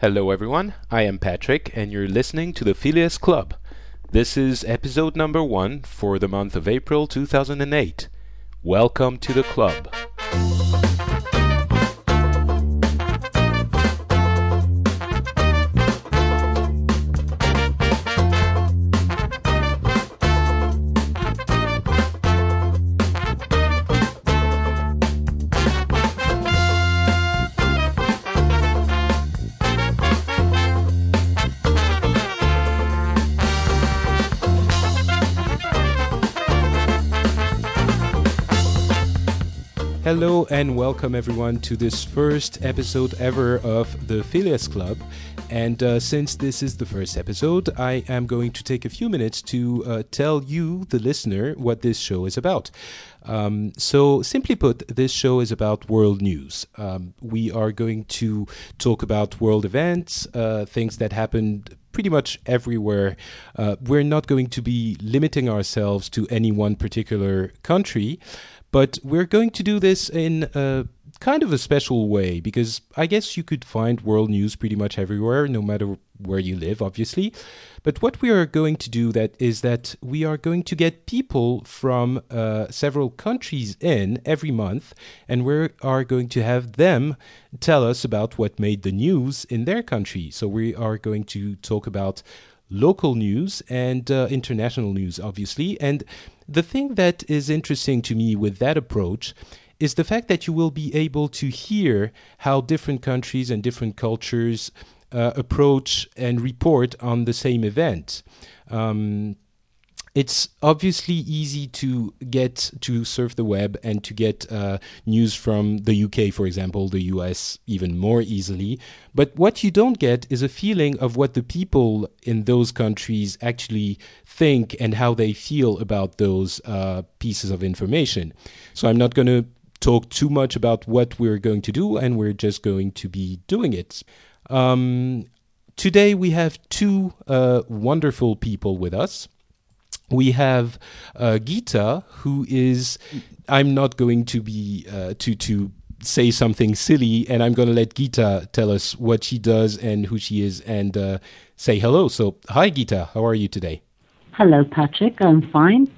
Hello, everyone. I am Patrick, and you're listening to the Phileas Club. This is episode number one for the month of April 2008. Welcome to the club. Hello and welcome everyone to this first episode ever of the Phileas Club. And uh, since this is the first episode, I am going to take a few minutes to uh, tell you, the listener, what this show is about. Um, so, simply put, this show is about world news. Um, we are going to talk about world events, uh, things that happened pretty much everywhere. Uh, we're not going to be limiting ourselves to any one particular country. But we're going to do this in a kind of a special way because I guess you could find world news pretty much everywhere, no matter where you live, obviously. But what we are going to do that is that we are going to get people from uh, several countries in every month, and we are going to have them tell us about what made the news in their country. So we are going to talk about local news and uh, international news, obviously. And the thing that is interesting to me with that approach is the fact that you will be able to hear how different countries and different cultures uh, approach and report on the same event. Um, it's obviously easy to get to surf the web and to get uh, news from the UK, for example, the US even more easily. But what you don't get is a feeling of what the people in those countries actually think and how they feel about those uh, pieces of information. So I'm not going to talk too much about what we're going to do, and we're just going to be doing it. Um, today we have two uh, wonderful people with us we have uh, Gita, who is. I'm not going to be uh, to to say something silly, and I'm going to let Gita tell us what she does and who she is, and uh, say hello. So, hi, Gita. How are you today? Hello, Patrick. I'm fine.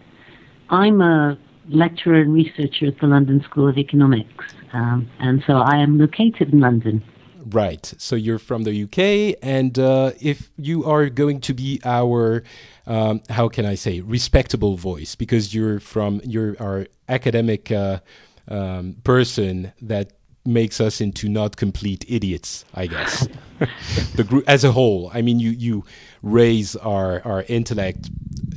I'm a lecturer and researcher at the London School of Economics, um, and so I am located in London. Right. So you're from the UK, and uh, if you are going to be our, um, how can I say, respectable voice, because you're from you're our academic uh, um, person that makes us into not complete idiots, I guess. the group as a whole. I mean, you you raise our our intellect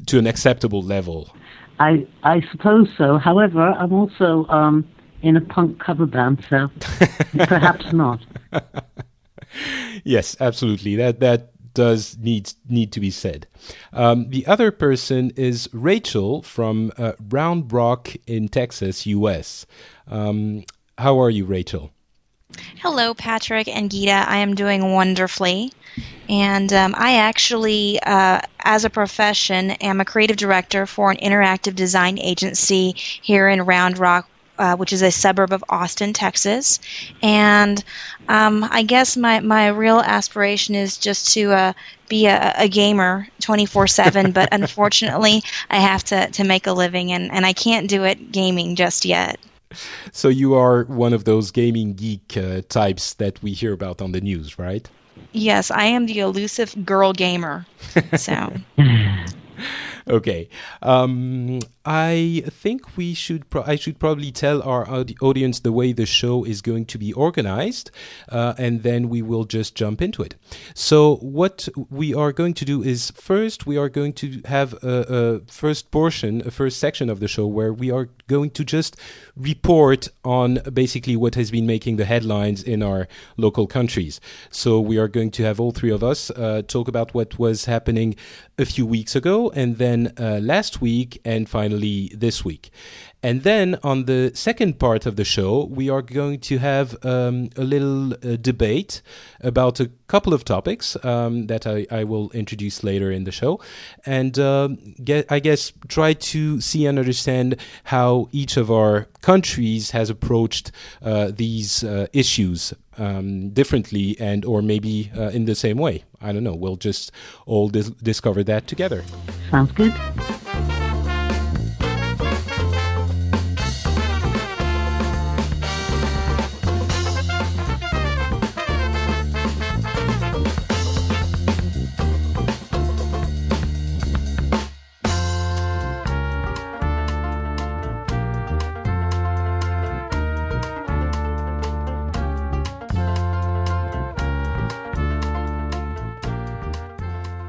to an acceptable level. I I suppose so. However, I'm also um, in a punk cover band, so perhaps not. yes, absolutely. That that does need need to be said. Um, the other person is Rachel from uh, Round Rock in Texas, U.S. Um, how are you, Rachel? Hello, Patrick and Gita. I am doing wonderfully. And um, I actually, uh, as a profession, am a creative director for an interactive design agency here in Round Rock, uh, which is a suburb of Austin, Texas. And um, I guess my, my real aspiration is just to uh, be a, a gamer 24 7, but unfortunately, I have to, to make a living, and, and I can't do it gaming just yet. So, you are one of those gaming geek uh, types that we hear about on the news, right? Yes, I am the elusive girl gamer. So. okay. Um, I think we should. Pro- I should probably tell our audi- audience the way the show is going to be organized, uh, and then we will just jump into it. So, what we are going to do is first we are going to have a, a first portion, a first section of the show where we are going to just report on basically what has been making the headlines in our local countries. So, we are going to have all three of us uh, talk about what was happening a few weeks ago, and then uh, last week, and finally this week. And then on the second part of the show, we are going to have um, a little uh, debate about a couple of topics um, that I, I, will introduce later in the show. And uh, get, I guess try to see and understand how each of our countries has approached uh, these uh, issues um, differently and or maybe uh, in the same way. I don't know. We'll just all dis- discover that together. Sounds good.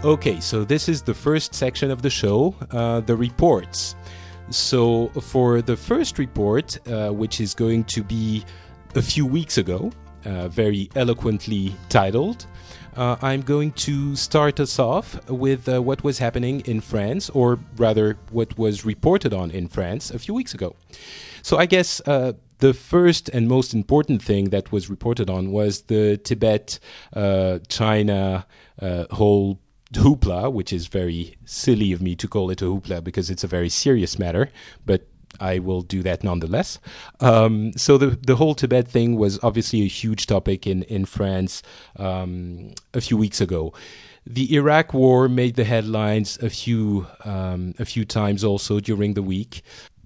Okay, so this is the first section of the show, uh, the reports. So, for the first report, uh, which is going to be a few weeks ago, uh, very eloquently titled, uh, I'm going to start us off with uh, what was happening in France, or rather, what was reported on in France a few weeks ago. So, I guess uh, the first and most important thing that was reported on was the Tibet China whole hoopla, which is very silly of me to call it a hoopla because it's a very serious matter, but I will do that nonetheless. Um, so the the whole Tibet thing was obviously a huge topic in in France um, a few weeks ago. The Iraq War made the headlines a few um, a few times also during the week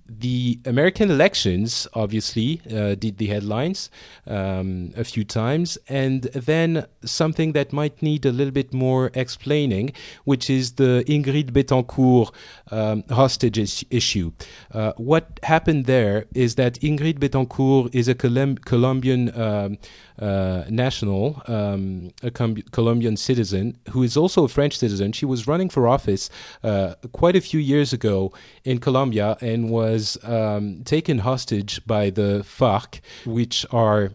the American elections obviously uh, did the headlines um, a few times, and then something that might need a little bit more explaining, which is the Ingrid Betancourt um, hostage is- issue. Uh, what happened there is that Ingrid Betancourt is a Colum- Colombian um, uh, national, um, a Com- Colombian citizen who is also a French citizen. She was running for office uh, quite a few years ago in Colombia and was um, taken hostage by the FARC, which are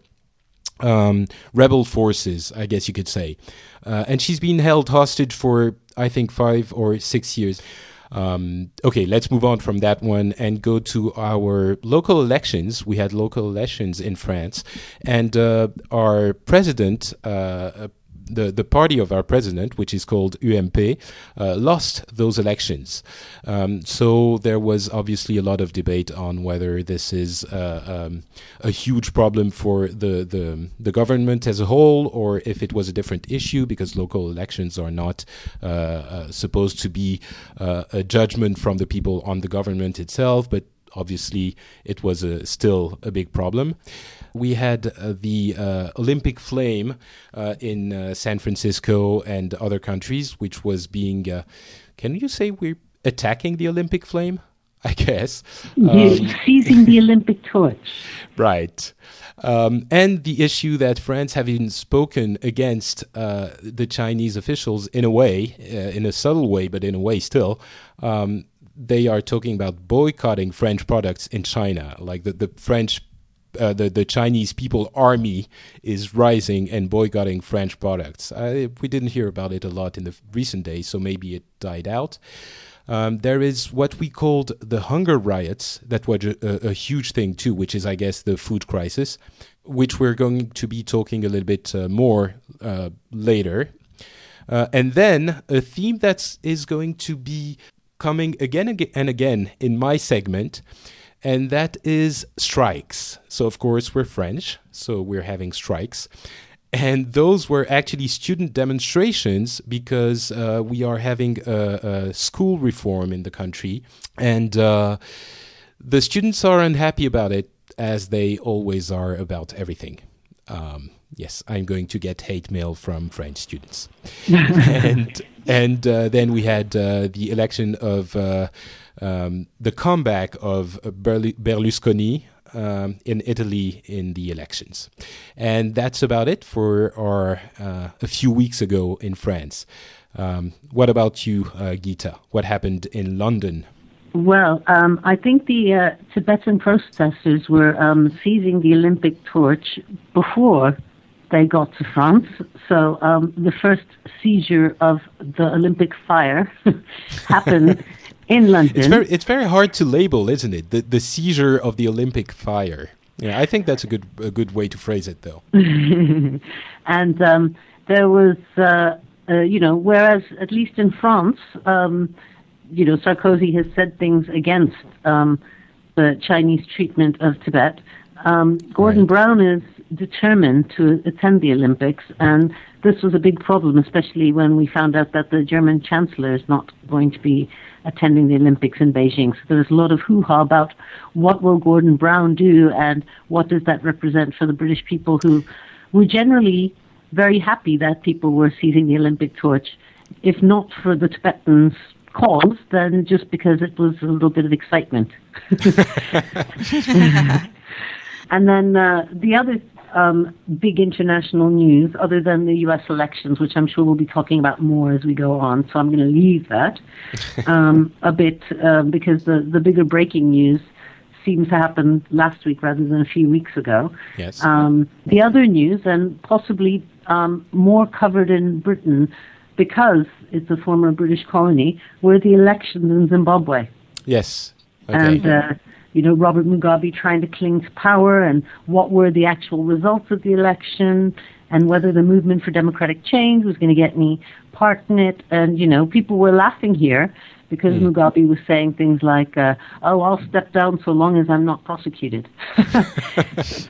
um, rebel forces, I guess you could say. Uh, and she's been held hostage for, I think, five or six years. Um, okay, let's move on from that one and go to our local elections. We had local elections in France, and uh, our president, uh, the, the party of our president, which is called UMP, uh, lost those elections. Um, so there was obviously a lot of debate on whether this is uh, um, a huge problem for the, the, the government as a whole, or if it was a different issue, because local elections are not uh, uh supposed to be uh, a judgment from the people on the government itself, but obviously it was a, still a big problem. We had uh, the uh, Olympic flame uh, in uh, San Francisco and other countries, which was being. Uh, can you say we're attacking the Olympic flame? I guess. Um, seizing the Olympic torch. Right. Um, and the issue that France, having spoken against uh, the Chinese officials in a way, uh, in a subtle way, but in a way still, um, they are talking about boycotting French products in China. Like the, the French, uh, the, the Chinese people army is rising and boycotting French products. We didn't hear about it a lot in the recent days, so maybe it died out. Um, there is what we called the hunger riots, that was a, a, huge thing too, which is, I guess, the food crisis, which we're going to be talking a little bit uh, more uh, later. Uh, and then a theme that is going to be coming again and again in my segment, and that is strikes. So, of course, we're French, so we're having strikes. And those were actually student demonstrations because uh, we are having a, a, school reform in the country. And uh, the students are unhappy about it, as they always are about everything. Um, yes, I'm going to get hate mail from French students. and and uh, then we had uh, the election of uh, um, the comeback of Berlusconi um, in Italy in the elections, and that's about it for our uh, a few weeks ago in France. Um, what about you, uh, Gita? What happened in London? Well, um, I think the uh, Tibetan protesters were um, seizing the Olympic torch before they got to France. So um, the first seizure of the Olympic fire happened in London. It's very, it's very hard to label, isn't it? The the seizure of the Olympic fire. Yeah, I think that's a good a good way to phrase it, though. and um, there was, uh, uh, you know, whereas at least in France, um, you know, Sarkozy has said things against um, the Chinese treatment of Tibet. Um, Gordon Right. Brown is determined to attend the Olympics, and this was a big problem, especially when we found out that the German Chancellor is not going to be attending the Olympics in Beijing. So there was a lot of hoo-ha about what will Gordon Brown do, and what does that represent for the British people who were generally very happy that people were seizing the Olympic torch, if not for the Tibetans' cause, then just because it was a little bit of excitement. And then uh, the other um, big international news, other than the U.S. elections, which I'm sure we'll be talking about more as we go on, so I'm going to leave that um, a bit uh, because the, the bigger breaking news seems to happen last week rather than a few weeks ago. Yes. Um, the other news, and possibly um, more covered in Britain because it's a former British colony, were the elections in Zimbabwe yes. Okay. and uh, you know Robert Mugabe trying to cling to power, and what were the actual results of the election, and whether the movement for democratic change was going to get any part in it. And you know, people were laughing here because Mugabe was saying things like, uh, "Oh, I'll step down so long as I'm not prosecuted."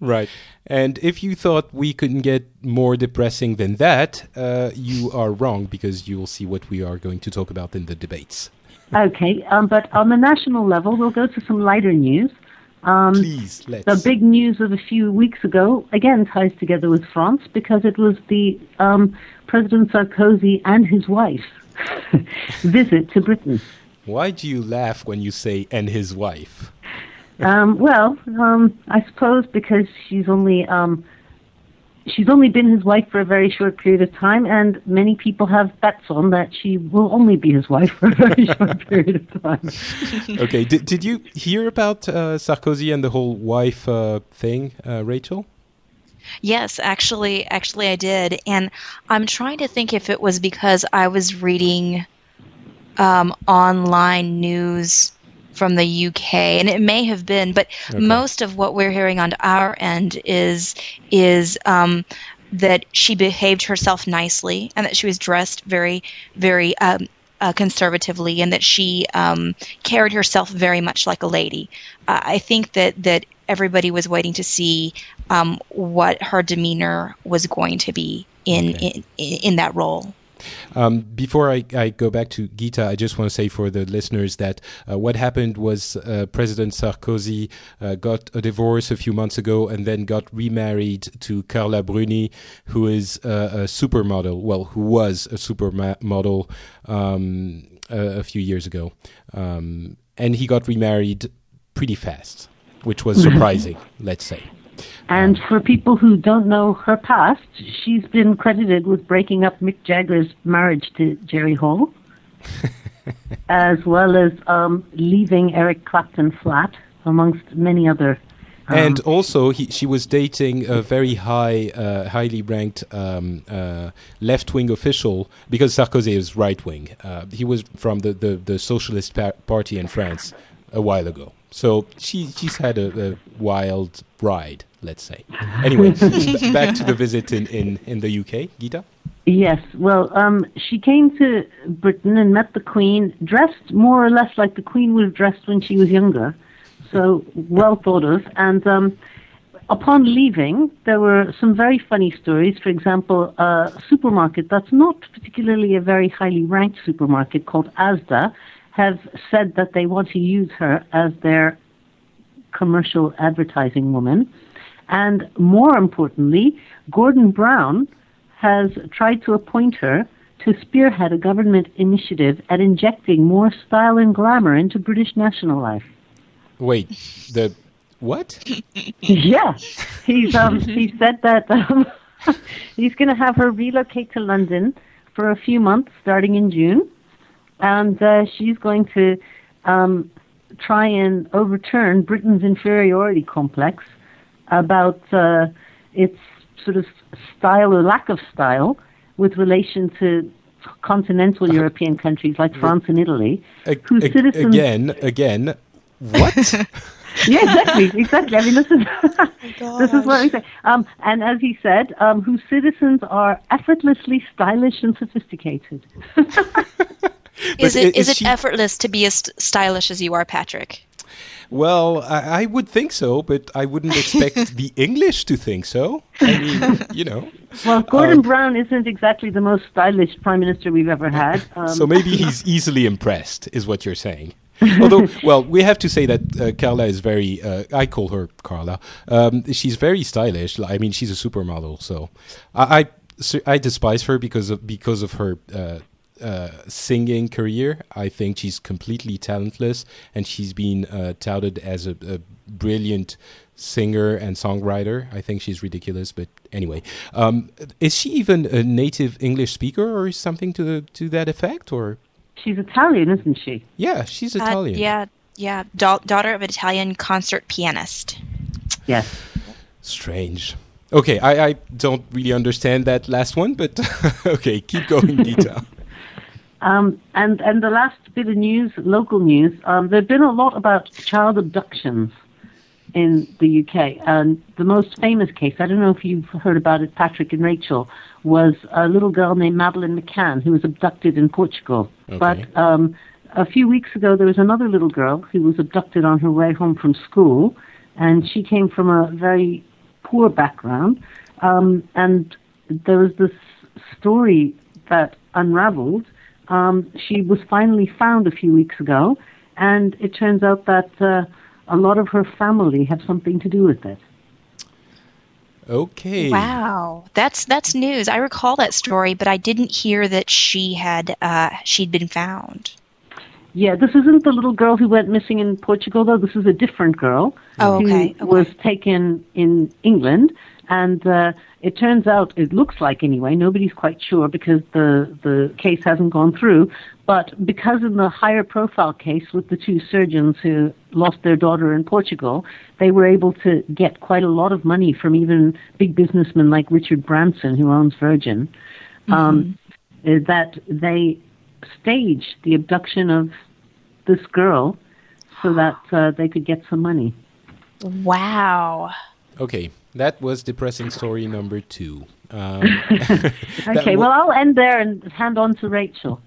Right. And if you thought we couldn't get more depressing than that, uh, you are wrong because you will see what we are going to talk about in the debates. Okay, um, but on the national level, we'll go to some lighter news. Um, Please, let's. The big news of a few weeks ago again ties together with France because it was the um, President Sarkozy and his wife visit to Britain. Why do you laugh when you say "and his wife"? Um, well, um, I suppose because she's only um, she's only been his wife for a very short period of time, and many people have bets on that she will only be his wife for a very short period of time. Okay. Did Did you hear about uh, Sarkozy and the whole wife uh, thing, uh, Rachel? Yes, actually, actually, I did, and I'm trying to think if it was because I was reading um, online news from the UK, and it may have been, but Okay. most of what we're hearing on our end is is um, that she behaved herself nicely, and that she was dressed very, very. Um, uh, conservatively, and that she um, carried herself very much like a lady. Uh, I think that that everybody was waiting to see um, what her demeanor was going to be in Okay. in, in that role. Um, before I, I go back to Gita, I just want to say for the listeners that uh, what happened was uh, President Sarkozy uh, got a divorce a few months ago and then got remarried to Carla Bruni, who is uh, a supermodel, well, who was a supermodel um, a, a few years ago. Um, and he got remarried pretty fast, which was surprising, let's say. And for people who don't know her past, she's been credited with breaking up Mick Jagger's marriage to Jerry Hall, as well as um, leaving Eric Clapton flat, amongst many other. um, and also, he, she was dating a very high, uh, highly ranked um, uh, left-wing official because Sarkozy is right-wing. Uh, he was from the, the, the Socialist pa- Party in France a while ago. So she she's had a, a wild ride, let's say. Anyway, b- back to the visit in, in, in the UK, Gita. Yes, well, um, she came to Britain and met the Queen, dressed more or less like the Queen would have dressed when she was younger, so well thought of. And um, upon leaving, there were some very funny stories. For example, a supermarket that's not particularly a very highly ranked supermarket called Asda have said that they want to use her as their commercial advertising woman. And more importantly, Gordon Brown has tried to appoint her to spearhead a government initiative at injecting more style and glamour into British national life. Wait, the what? yeah, he's um, he said that um, he's going to have her relocate to London for a few months starting in June, and uh, she's going to um, try and overturn Britain's inferiority complex about uh, its sort of style or lack of style with relation to continental European countries like France and Italy, whose a- citizens again, again, what? yeah, exactly, exactly. I mean, this is Oh this is what we say. Um, and as he said, um, whose citizens are effortlessly stylish and sophisticated. Is But it is is it she- effortless to be as stylish as you are, Patrick? well, I, I would think so, but I wouldn't expect the English to think so. I mean, you know. Well, Gordon Um, Brown isn't exactly the most stylish prime minister we've ever had. Um, So maybe he's easily impressed, is what you're saying. Although, well, we have to say that uh, Carla is very. Uh, I call her Carla. Um, she's very stylish. I mean, she's a supermodel. So I, I, so I despise her because of because of her uh, uh, singing career. I think she's completely talentless, and she's been uh, touted as a, a brilliant singer and songwriter. I think she's ridiculous, but anyway, um, is she even a native English speaker or something to the, to that effect? Or she's Italian, isn't she? yeah, she's Uh, Italian. yeah, yeah. Da- daughter of an Italian concert pianist. Yes. Strange. Okay, I, I don't really understand that last one, but okay, keep going, Gita. Um, and and the last bit of news, local news, um, there've been a lot about child abductions in the UK. And the most famous case, I don't know if you've heard about it, Patrick and Rachel, was a little girl named Madeleine McCann who was abducted in Portugal. Okay. But um, a few weeks ago, there was another little girl who was abducted on her way home from school, and she came from a very poor background. Um, and there was this story that unraveled. Um, she was finally found a few weeks ago, and it turns out that uh, a lot of her family have something to do with it. Okay. Wow, that's that's news. I recall that story, but I didn't hear that she had uh, she'd been found. Yeah, this isn't the little girl who went missing in Portugal, though. This is a different girl Oh, who okay, okay. was taken in England, and uh, it turns out, it looks like anyway, nobody's quite sure because the the case hasn't gone through. But because in the higher profile case with the two surgeons who lost their daughter in Portugal, they were able to get quite a lot of money from even big businessmen like Richard Branson, who owns Virgin. Um, uh, that they staged the abduction of this girl so that uh, they could get some money. Wow. Okay, that was depressing story number two. Um, Okay, well, I'll end there and hand on to Rachel.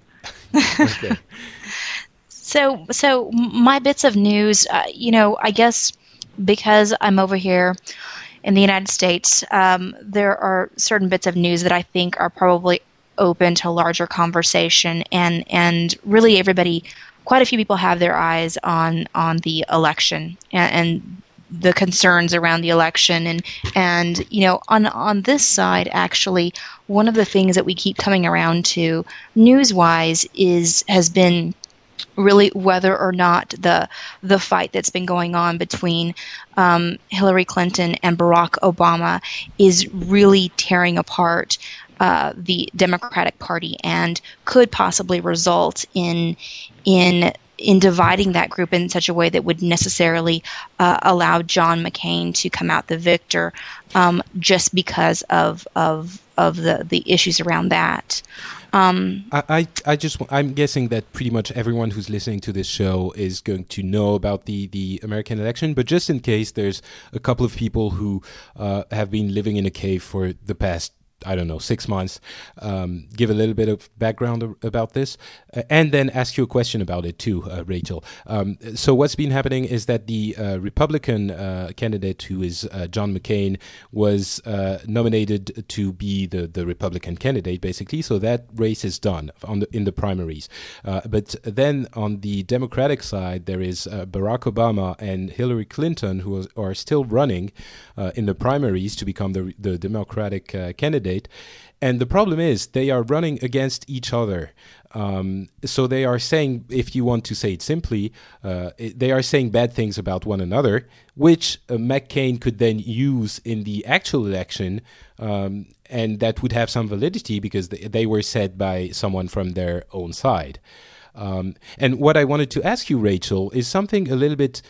okay. So, so my bits of news, uh, you know, I guess because I'm over here in the United States, um, there are certain bits of news that I think are probably open to larger conversation, and and really everybody, quite a few people have their eyes on on the election and. and the concerns around the election. And and you know on on this side actually one of the things that we keep coming around to news wise is has been really whether or not the the fight that's been going on between um, Hillary Clinton and Barack Obama is really tearing apart uh, the Democratic Party and could possibly result in in in dividing that group in such a way that would necessarily uh, allow John McCain to come out the victor, um, just because of of of the the issues around that. Um, I, I, I just I'm guessing that pretty much everyone who's listening to this show is going to know about the, the American election. But just in case there's a couple of people who uh, have been living in a cave for the past, I don't know, six months, um, give a little bit of background about this, uh, and then ask you a question about it too, uh, Rachel. Um, so what's been happening is that the uh, Republican uh, candidate, who is uh, John McCain, was nominated to be the, the Republican candidate, basically. So that race is done on the, in the primaries. But then on the Democratic side, there is Barack Obama and Hillary Clinton, who are still running in the primaries to become the, the Democratic uh, candidate. And the problem is they are running against each other. Um, so they are saying, if you want to say it simply, uh, they are saying bad things about one another, which uh, McCain could then use in the actual election, um, and that would have some validity because they, they were said by someone from their own side. Um, and what I wanted to ask you, Rachel, is something a little bit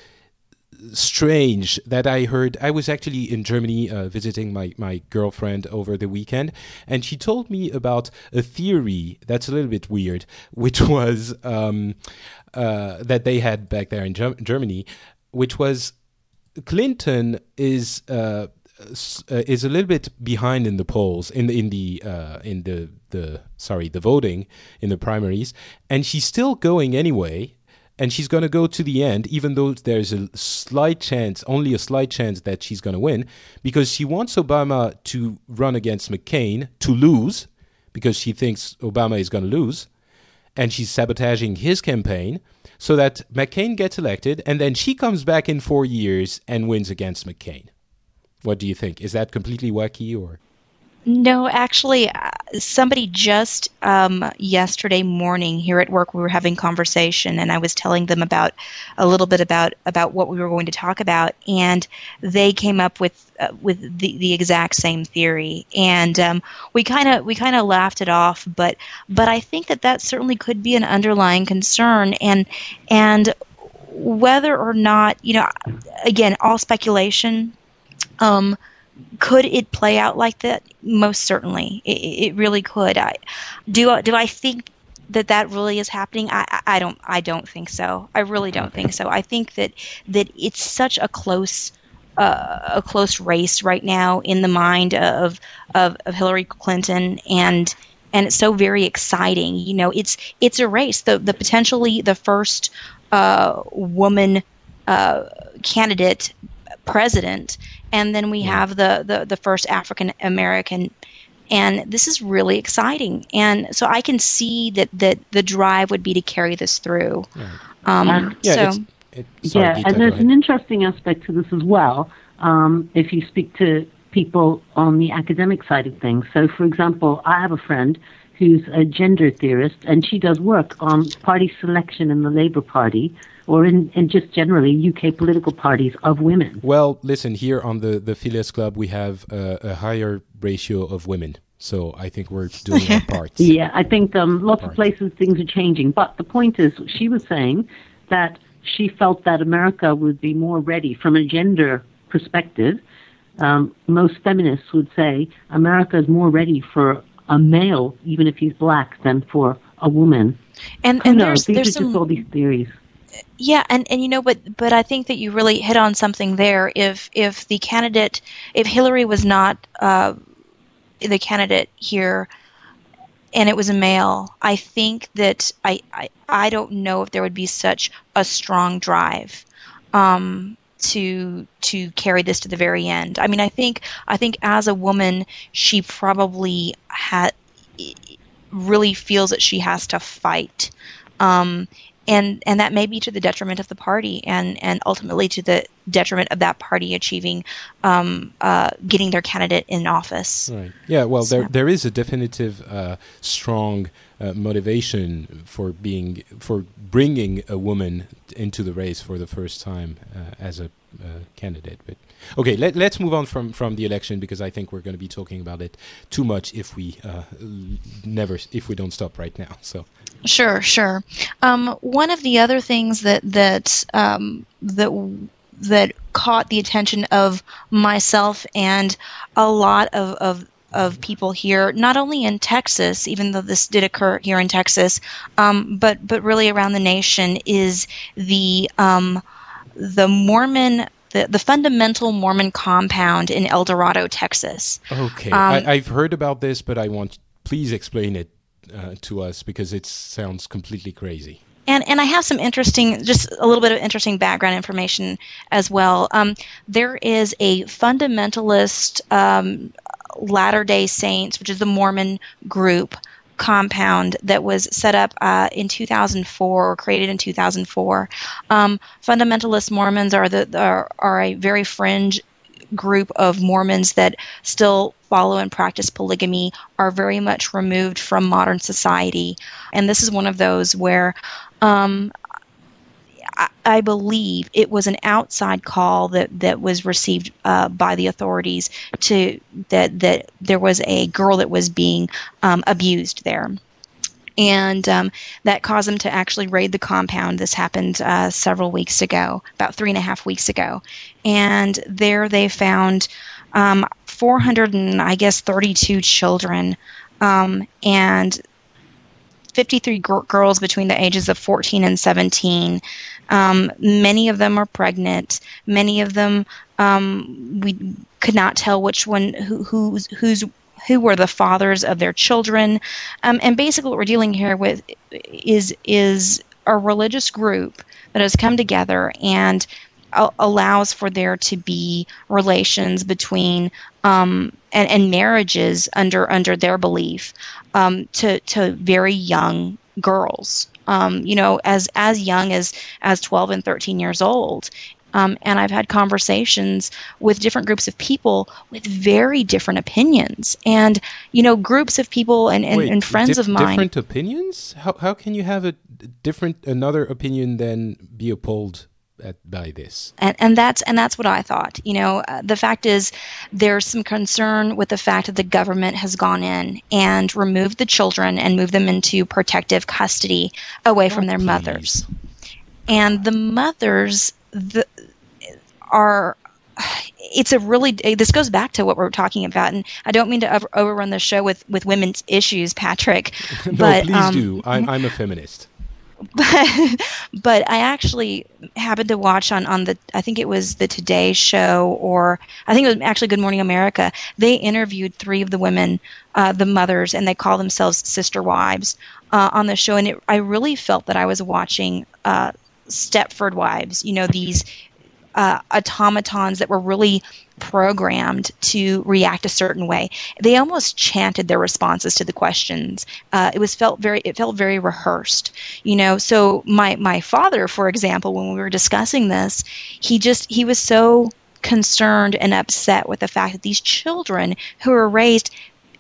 strange that I heard. I was actually in Germany uh, visiting my, my girlfriend over the weekend, and she told me about a theory that's a little bit weird, which was um, uh, that they had back there in Germ- Germany, which was Clinton is. Uh, uh, is a little bit behind in the polls in the in the uh, in the the sorry the voting in the primaries, and she's still going anyway and she's going to go to the end, even though there's a slight chance, only a slight chance that she's going to win, because she wants Obama to run against McCain to lose, because she thinks Obama is going to lose, and she's sabotaging his campaign so that McCain gets elected, and then she comes back in four years and wins against McCain. What do you think? Is that completely wacky or? No, actually, uh, somebody just um, yesterday morning here at work we were having conversation, and I was telling them about a little bit about about what we were going to talk about, and they came up with uh, with the, the exact same theory, and um, we kind of we kind of laughed it off, but but I think that that certainly could be an underlying concern, and and whether or not you know, again, all speculation. Um, could it play out like that? Most certainly, it, it really could. I, do do I think that that really is happening? I, I don't I don't think so. I really don't think so. I think that that it's such a close uh, a close race right now in the mind of, of of Hillary Clinton and and it's so very exciting. You know, it's it's a race. The the potentially the first uh, woman uh, candidate president and then we have the, the, the first African American. And this is really exciting. And so I can see that, that the drive would be to carry this through. Um, yeah, so, it, sorry, yeah and there's an interesting aspect to this as well. Um, if you speak to people on the academic side of things. So, for example, I have a friend who's a gender theorist, and she does work on party selection in the Labour Party or in, in just generally UK political parties of women. Well, listen, here on the, the Phileas Club, we have a, a higher ratio of women. So I think we're doing our parts. yeah, I think um, lots of places things are changing. But the point is, she was saying that she felt that America would be more ready from a gender perspective. Um, most feminists would say America is more ready for a male, even if he's black, than for a woman. And, and there's, These there's are some, just all these theories. Yeah, and, and you know, but but I think that you really hit on something there. If if the candidate, if Hillary was not uh, the candidate here, and it was a male, I think that I, I I don't know if there would be such a strong drive. Um, to to carry this to the very end. I mean, I think I think as a woman, she probably had really feels that she has to fight. Um, and and that may be to the detriment of the party and and ultimately to the detriment of that party achieving um, uh, getting their candidate in office. Right. Yeah. Well, so. there there is a definitive uh, strong uh, motivation for being for bringing a woman into the race for the first time uh, as a uh, candidate. But okay, let, us move on from from the election because I think we're going to be talking about it too much if we uh, never if we don't stop right now. So. Sure, sure. Um, one of the other things that that um, that that caught the attention of myself and a lot of, of of people here, not only in Texas, even though this did occur here in Texas, um, but but really around the nation, is the um, the Mormon the, the fundamental Mormon compound in Eldorado, Texas. Okay, um, I, have heard about this, but I want please explain it uh, to us because it sounds completely crazy. And, and I have some interesting, just a little bit of interesting background information as well. Um, there is a fundamentalist um, Latter day Saints, which is the Mormon group compound that was set up uh, in 2004 or created in 2004. Um, fundamentalist Mormons are the are, are a very fringe group of Mormons that still follow and practice polygamy are very much removed from modern society. And this is one of those where um, I, believe it was an outside call that, that was received uh, by the authorities to that that there was a girl that was being um, abused there and um, that caused them to actually raid the compound. This happened uh, several weeks ago, about three and a half weeks ago, and there they found um, 400 and I guess 32 children um, and 53 g- girls between the ages of 14 and 17. Um, many of them are pregnant. Many of them um, we could not tell which one who who's who's who were the fathers of their children. Um, and basically, what we're dealing here with is is a religious group that has come together and a- allows for there to be relations between um, and, and marriages under under their belief um, to to very young girls. Um, you know, as as young as as 12 and 13 years old, um, and I've had conversations with different groups of people with very different opinions. And, you know, groups of people and, and, Wait, and friends dif- of mine. Different opinions? How, how can you have a different, another opinion than be appalled at, by this? and, and that's and that's what I thought. You know, uh, the fact is, there's some concern with the fact that the government has gone in and removed the children and moved them into protective custody away from Oh, their please. mothers, and the mothers the, are. It's a really. This goes back to what we're talking about, and I don't mean to over, overrun the show with with women's issues, Patrick. no, but, please um, do. I'm, I'm a feminist. But but I actually happened to watch on on the I think it was the Today Show or I think it was actually Good Morning America. They interviewed three of the women, uh, the mothers, and they call themselves sister wives uh, on the show, and it, I really felt that I was watching uh, Stepford Wives. You know these uh, automatons that were really programmed to react a certain way. They almost chanted their responses to the questions. Uh, it was felt very it felt very rehearsed, you know. So my my father, for example, when we were discussing this, he just he was so concerned and upset with the fact that these children who are raised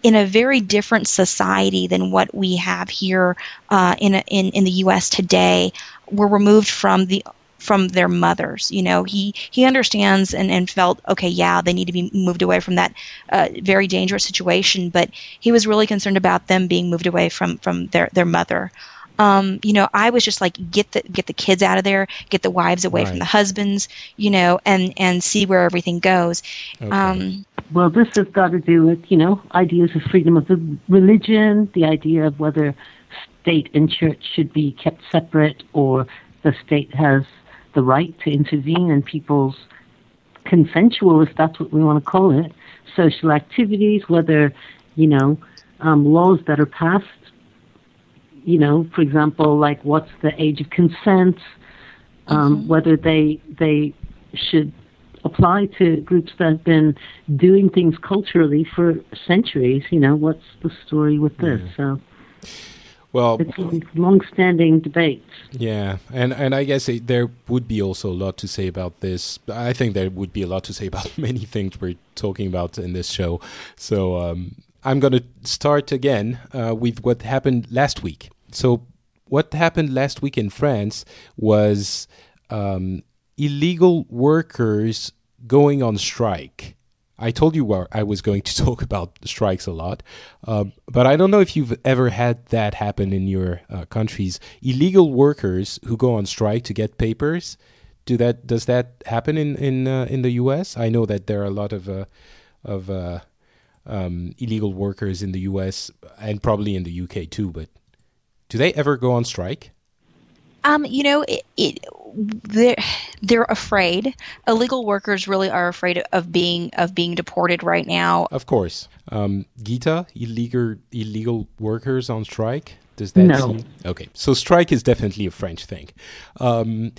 in a very different society than what we have here uh, in, in in the U.S. today were removed from the from their mothers. You know, he he understands and, and felt okay. Yeah, they need to be moved away from that uh, very dangerous situation, but he was really concerned about them being moved away from from their their mother. Um, you know, I was just like, get the get the kids out of there, get the wives away Right. from the husbands, you know, and and see where everything goes. Okay. Um, Well, this has got to do with, you know, ideas of freedom of the religion, the idea of whether state and church should be kept separate or the state has the right to intervene in people's consensual, if that's what we want to call it, social activities, whether, you know, um, laws that are passed, you know, for example, like what's the age of consent, um, whether they they should apply to groups that have been doing things culturally for centuries. You know, what's the story with this? So well, it's a long-standing debate. Yeah, and and I guess it, there would be also a lot to say about this. I think there would be a lot to say about many things we're talking about in this show. So um, I'm going to start again uh, with what happened last week. So what happened last week in France was um, illegal workers going on strike. I told you I was going to talk about strikes a lot, um, but I don't know if you've ever had that happen in your uh, countries. Illegal workers who go on strike to get papers. Do that? Does that happen in in uh, in the U.S.? I know that there are a lot of uh, of uh, um, illegal workers in the U.S. and probably in the U.K. too. But do they ever go on strike? Um, you know, it, it, they're they're afraid. Illegal workers really are afraid of being of being deported right now. Of course. Um, Gita, illegal illegal workers on strike. Does that No. seem okay? So strike is definitely a French thing. Um,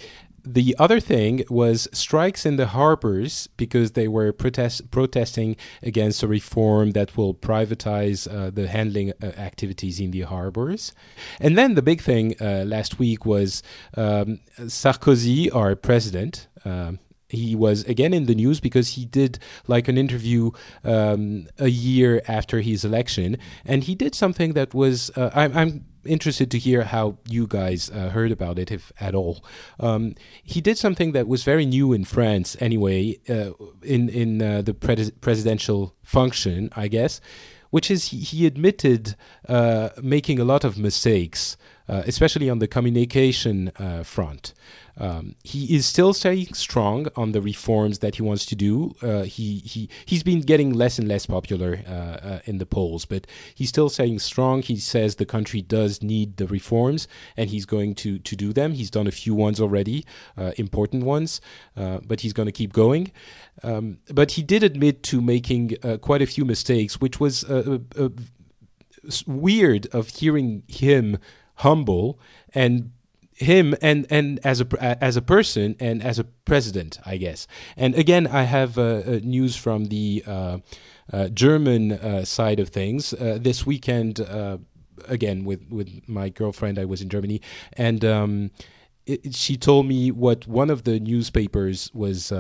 the other thing was strikes in the harbors because they were protest protesting against a reform that will privatize uh, the handling uh, activities in the harbors. And then the big thing uh, last week was um, Sarkozy, our president. Um, he was again in the news because he did like an interview um, a year after his election, and he did something that was. Uh, I'm, I'm interested to hear how you guys uh, heard about it, if at all. Um, he did something that was very new in France, anyway, uh, in in uh, the pres- presidential function, I guess, which is he, admitted uh, making a lot of mistakes, especially on the communication uh, front. Um, he is still staying strong on the reforms that he wants to do. Uh, he he he's been getting less and less popular uh, uh, in the polls, but he's still staying strong. He says the country does need the reforms, and he's going to to do them. He's done a few ones already, uh, important ones, uh, but he's going to keep going. Um, but he did admit to making uh, quite a few mistakes, which was weird of hearing him humble and him and and as a as a person and as a president, I guess. And again, I have uh, uh, news from the uh, uh German uh, side of things. Uh, this weekend, again with with my girlfriend, I was in Germany, and um, it, she told me what one of the newspapers was.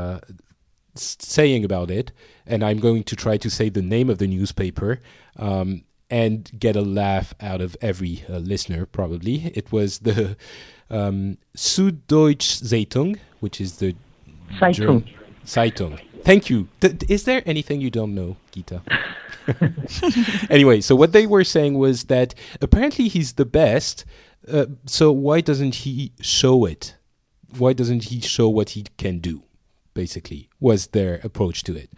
saying about it, and I'm going to try to say the name of the newspaper. Um, and get a laugh out of every listener, probably. It was the um, Süddeutsche Zeitung, which is the Zeitung. German, Zeitung. Thank you. Th- is there anything you don't know, Gita? anyway, so what they were saying was that apparently he's the best. Uh, so why doesn't he show it? Why doesn't he show what he can do? Basically, was their approach to it.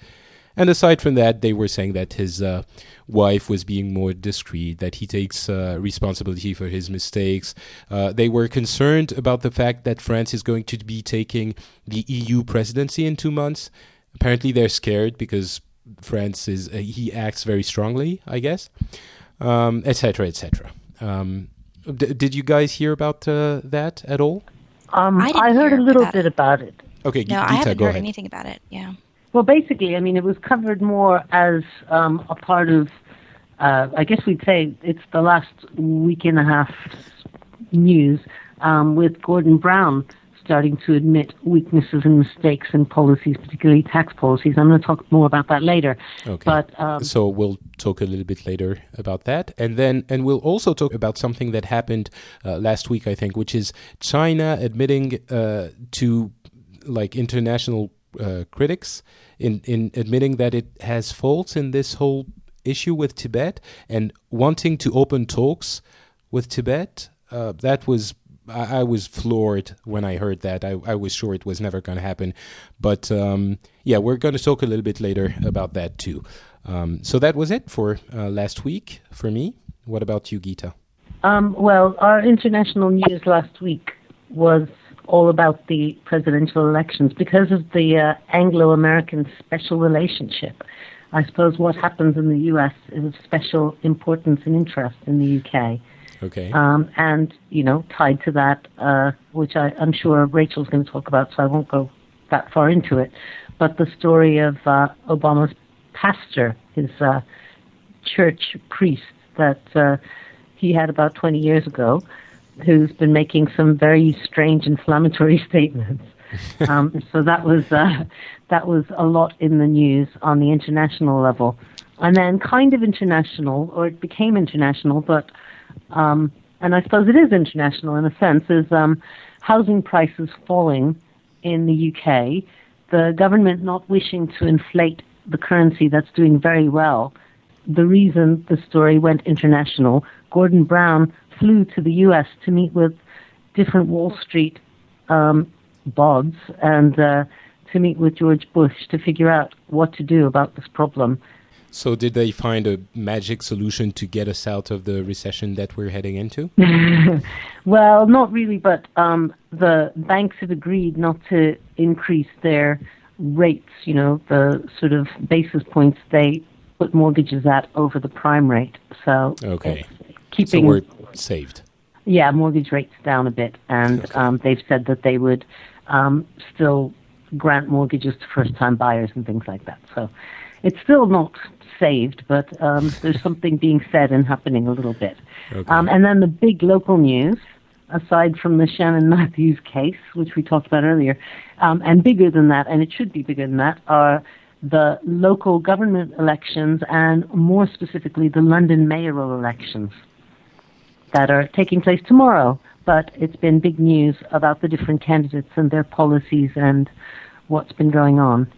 And aside from that, they were saying that his uh, wife was being more discreet, that he takes uh, responsibility for his mistakes. Uh, they were concerned about the fact that France is going to be taking the EU presidency in two months. Apparently, they're scared because France is, uh, he acts very strongly, I guess, etc., um, etc. Et um, d- did you guys hear about uh, that at all? Um, I, I, heard a little bit about it. Okay, no, Gita, I haven't heard ahead. anything about it. Yeah. Well, basically, I mean, it was covered more as um, a part of, uh, I guess we'd say it's the last week and a half news um, with Gordon Brown starting to admit weaknesses and mistakes in policies, particularly tax policies. I'm going to talk more about that later. Okay. But um, so we'll talk a little bit later about that, and then and we'll also talk about something that happened uh, last week, I think, which is China admitting uh, to like international uh, critics in, in admitting that it has faults in this whole issue with Tibet and wanting to open talks with Tibet. Uh, that was I, I, was floored when I heard that. I, I was sure it was never going to happen, but um, yeah, we're going to talk a little bit later about that too. Um, so that was it for uh, last week for me. What about you, Gita? Um, well, our international news last week was all about the presidential elections because of the uh, Anglo American special relationship. I suppose what happens in the US is of special importance and interest in the UK. Okay. Um, and, you know, tied to that, uh, which I, am sure Rachel's going to talk about, so I won't go that far into it, but the story of uh, Obama's pastor, his uh, church priest that uh, he had about 20 years ago, who's been making some very strange inflammatory statements. um, so that was uh, that was a lot in the news on the international level, and then kind of international, or it became international, but um, and I suppose it is international in a sense, is um, housing prices falling in the UK, the government not wishing to inflate the currency that's doing very well. The reason the story went international, Gordon Brown flew to the U.S. to meet with different Wall Street um, bods and uh, to meet with George Bush to figure out what to do about this problem. So, did they find a magic solution to get us out of the recession that we're heading into? well, not really, but um, the banks have agreed not to increase their rates, you know, the sort of basis points they put mortgages at over the prime rate. So, okay. keeping. So saved. Yeah, mortgage rates down a bit, and okay. um, they've said that they would um, still grant mortgages to first-time buyers and things like that. So it's still not saved, but um, there's something being said and happening a little bit. Okay. Um, and then the big local news, aside from the Shannon Matthews case, which we talked about earlier, um, and bigger than that, and it should be bigger than that, are the local government elections and more specifically the London mayoral elections that are taking place tomorrow. But it's been big news about the different candidates and their policies and what's been going on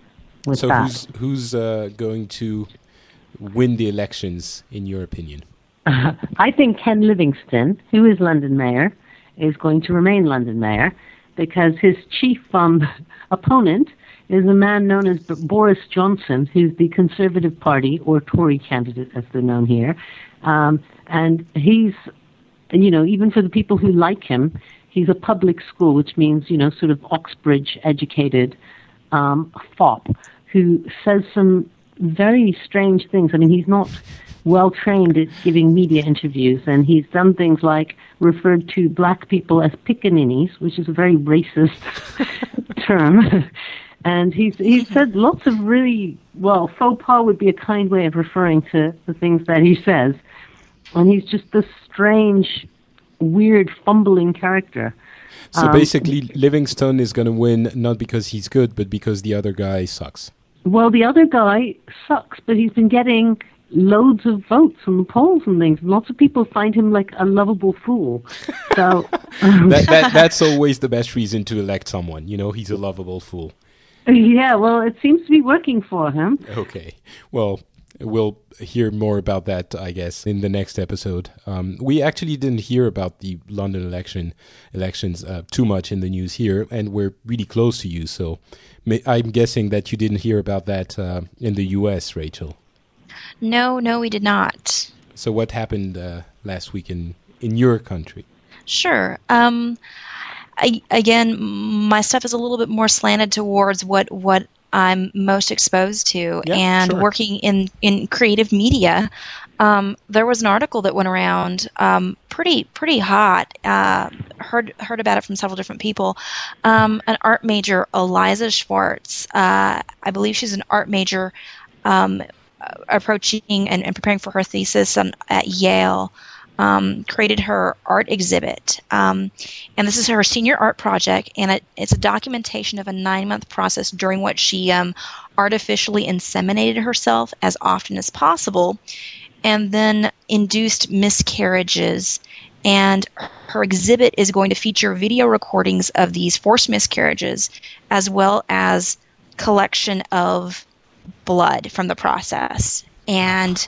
with so that. who's who's uh, going to win the elections, in your opinion? I think Ken Livingstone, who is London mayor, is going to remain London mayor because his chief um, opponent is a man known as Boris Johnson, who's the Conservative Party or Tory candidate, as they're known here. Um, and he's, you know, even for the people who like him, he's a public school, which means, you know, sort of Oxbridge educated um, fop who says some very strange things. I mean, he's not well trained at giving media interviews, and he's done things like referred to black people as pickaninnies, which is a very racist term. and he's he's said lots of really well faux pas would be a kind way of referring to the things that he says, and he's just this strange, weird, fumbling character. So um, basically, Livingstone is going to win not because he's good, but because the other guy sucks. Well, the other guy sucks, but he's been getting loads of votes on the polls and things. Lots of people find him like a lovable fool. So that, that, that's always the best reason to elect someone. You know, he's a lovable fool. Yeah, well, it seems to be working for him. Okay. Well, we'll hear more about that, I guess, in the next episode. Um, we actually didn't hear about the London election elections uh, too much in the news here, and we're really close to you. So I'm guessing that you didn't hear about that uh, in the U.S., Rachel. No, no, we did not. So what happened uh, last week in in your country? Sure. Um, I, again, my stuff is a little bit more slanted towards what what I'm most exposed to, yeah, and sure. working in in creative media. Um, there was an article that went around, um, pretty pretty hot. Uh, heard heard about it from several different people. Um, an art major, Eliza Schwartz. Uh, I believe she's an art major, um, approaching and, and, preparing for her thesis on, at Yale um, created her art exhibit. Um, and this is her senior art project, and it, it's a documentation of a nine month process during which she um, artificially inseminated herself as often as possible and then induced miscarriages. And her exhibit is going to feature video recordings of these forced miscarriages as well as collection of blood from the process. And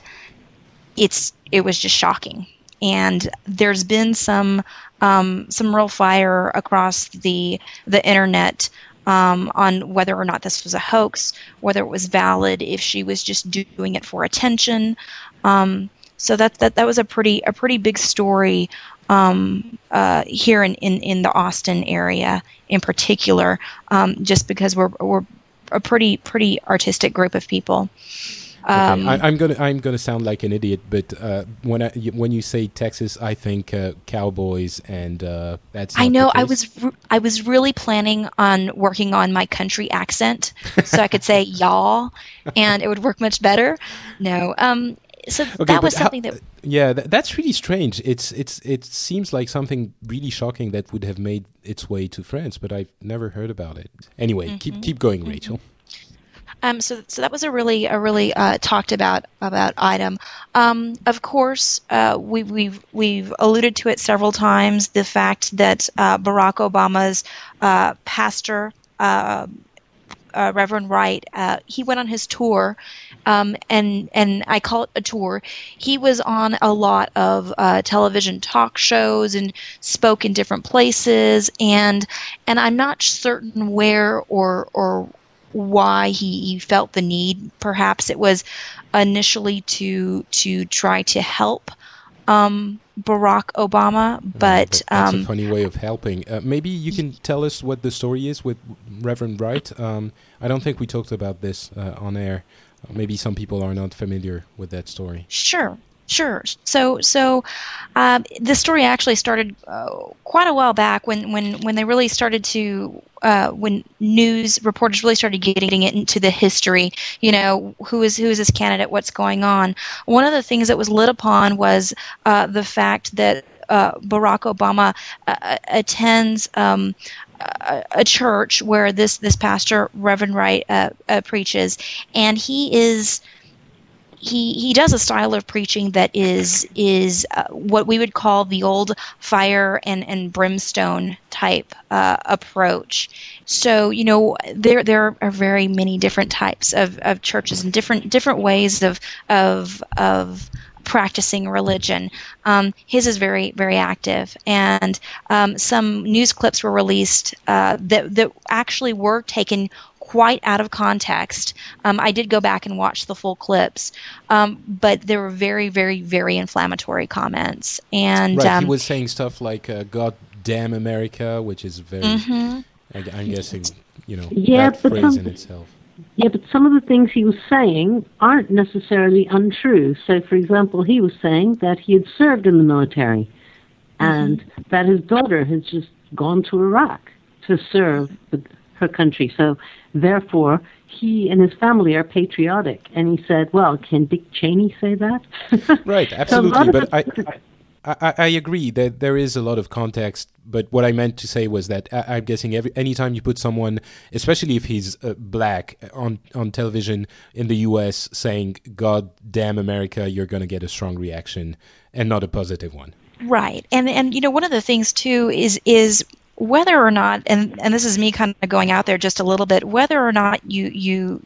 it's it was just shocking and there's been some um, some real fire across the the internet um, on whether or not this was a hoax, whether it was valid, if she was just doing it for attention. Um, so that that that was a pretty a pretty big story um, uh, here in, in, in the Austin area in particular, um, just because we're we're a pretty pretty artistic group of people. Um, okay. I, am gonna I'm gonna sound like an idiot, but uh, when I when you say Texas, I think uh, cowboys, and uh, that's. I know. I was re- I was really planning on working on my country accent, so I could say y'all, and it would work much better. No, um, so okay, that was something how, that. Yeah, th- that's really strange. It's it's it seems like something really shocking that would have made its way to France, but I've never heard about it. Anyway, mm-hmm. keep keep going, mm-hmm. Rachel. Um, so, so that was a really, a really uh, talked about about item. Um, of course, uh, we, we've we've alluded to it several times. The fact that uh, Barack Obama's uh, pastor, uh, uh, Reverend Wright, he went on his tour, um, and and I call it a tour. He was on a lot of television talk shows and spoke in different places, and and I'm not certain where or or why he, felt the need. Perhaps it was initially to to try to help um, Barack Obama, mm, but that's um, a funny way of helping. Uh, maybe you can tell us what the story is with Reverend Wright. Um, I don't think we talked about this uh, on air. Maybe some people are not familiar with that story. Sure. Sure. So, so um, the story actually started uh, quite a while back when, when, when they really started to uh, when news reporters really started getting it into the history. You know, who is who is this candidate? What's going on? One of the things that was lit upon was uh, the fact that uh, Barack Obama uh, attends. Um, a, church where this this pastor Reverend Wright uh, preaches, and he is he he does a style of preaching that is is uh, what we would call the old fire and and brimstone type uh, approach. So you know there there are very many different types of, of churches and different different ways of of of practicing religion. Um, his is very very active, and um, some news clips were released uh, that that actually were taken quite out of context. Um, I did go back and watch the full clips, um, but there were very, very, very inflammatory comments. And right, um, he was saying stuff like uh, "God damn America," which is very. Mm-hmm. I, am guessing, you know, yeah, that but phrase some, in itself. Yeah, but some of the things he was saying aren't necessarily untrue. So, for example, he was saying that he had served in the military, mm-hmm. and that his daughter has just gone to Iraq to serve the her country. So therefore, he and his family are patriotic. And he said, "Well, can Dick Cheney say that?" right, absolutely. so but I, I, I, agree that there is a lot of context. But what I meant to say was that I, am guessing every anytime you put someone, especially if he's uh, black, on on television in the U.S. saying "God damn America," you're going to get a strong reaction and not a positive one. Right, and and you know one of the things too is is whether or not and and this is me kind of going out there just a little bit whether or not you you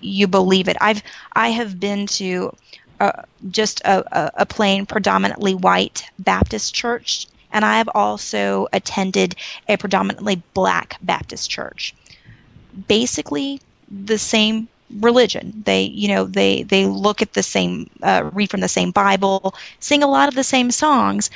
you believe it. I've i have been to uh, just a, a plain predominantly white baptist church and i have also attended a predominantly black baptist church. Basically the same religion. They you know they they look at the same uh, read from the same bible sing a lot of the same songs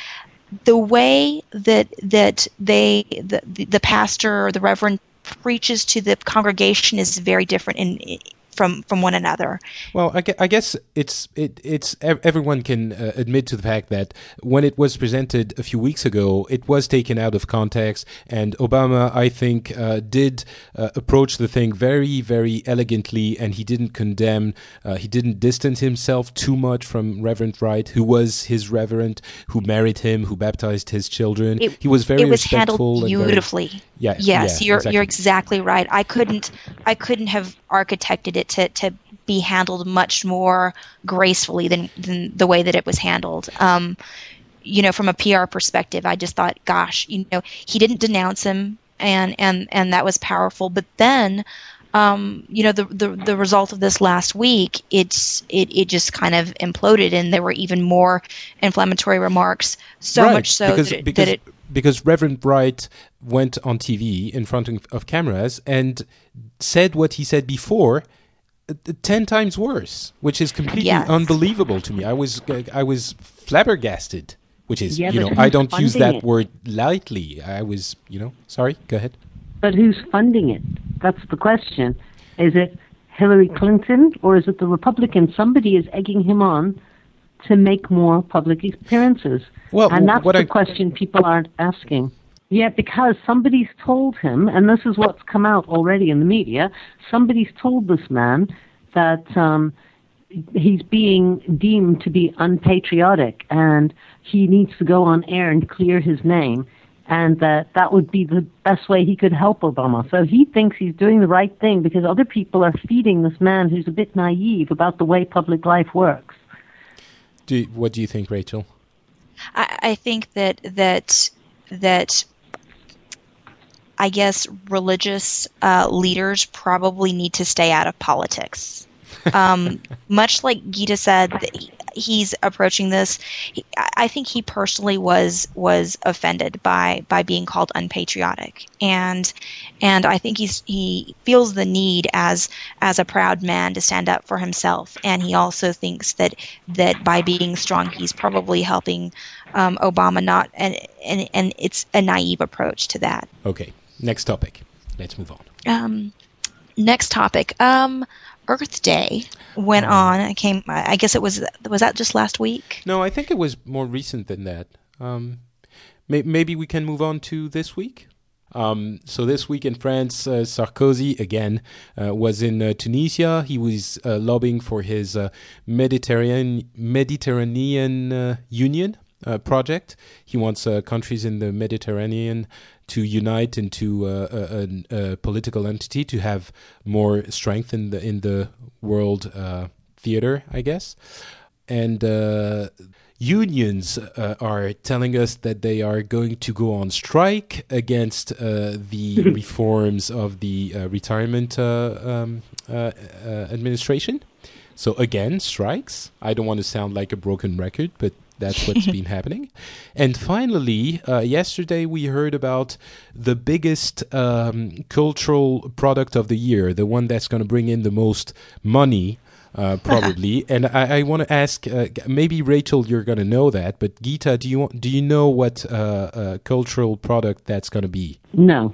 the way that that they the, the pastor or the reverend preaches to the congregation is very different in from from one another. Well, I, I guess it's it, it's everyone can uh, admit to the fact that when it was presented a few weeks ago, it was taken out of context, and Obama, I think, uh, did uh, approach the thing very very elegantly, and he didn't condemn, uh, he didn't distance himself too much from Reverend Wright, who was his reverend, who married him, who baptized his children. It, he was very it was respectful handled beautifully. Very, yeah, yes, yeah, you're exactly. you're exactly right. I couldn't I couldn't have architected it to, to be handled much more gracefully than, than the way that it was handled. Um, you know, from a PR perspective, I just thought, gosh, you know, he didn't denounce him, and and and that was powerful. But then, um, you know, the, the the result of this last week, it's it it just kind of imploded, and there were even more inflammatory remarks. So right, much so because, that, it, because, that it because Reverend Wright went on TV in front of cameras and said what he said before Uh, ten times worse, which is completely yes. unbelievable to me. I was I was flabbergasted, which is yeah, you know I don't use that it? word lightly. I was you know sorry. Go ahead. But who's funding it? That's the question. Is it Hillary Clinton or is it the Republicans? Somebody is egging him on to make more public appearances. Well, and that's the I, question people aren't asking. Yeah, because somebody's told him, and this is what's come out already in the media, somebody's told this man that um, he's being deemed to be unpatriotic and he needs to go on air and clear his name and that that would be the best way he could help Obama. So he thinks he's doing the right thing because other people are feeding this man who's a bit naive about the way public life works. Do, what do you think, Rachel? I, I think that that that I guess religious uh, leaders probably need to stay out of politics. Um, much like Gita said, he's approaching this. He, I think he personally was was offended by by being called unpatriotic, and and I think he's he feels the need as as a proud man to stand up for himself, and he also thinks that that by being strong, he's probably helping um, Obama not and, and and it's a naive approach to that. Okay, next topic. Let's move on. Um, next topic. Um, Earth Day went oh. on. I came. I guess it was. Was that just last week? No, I think it was more recent than that. Um, may, maybe we can move on to this week. Um, so this week in France, uh, Sarkozy again uh, was in uh, Tunisia. He was uh, lobbying for his uh, Mediterranean Mediterranean uh, Union project. He wants countries in the Mediterranean to unite into a, a, a, political entity to have more strength in the in the world uh, theater, I guess. And uh, unions uh, are telling us that they are going to go on strike against uh, the reforms of the uh, retirement uh, um, uh, administration. So again, strikes. I don't want to sound like a broken record, but that's what's been happening. And finally, uh, yesterday we heard about the biggest um, cultural product of the year, the one that's going to bring in the most money. Uh, probably, and I, I want to ask. Uh, maybe Rachel, you're going to know that, but Gita, do you do you know what uh, uh, cultural product that's going to be? No.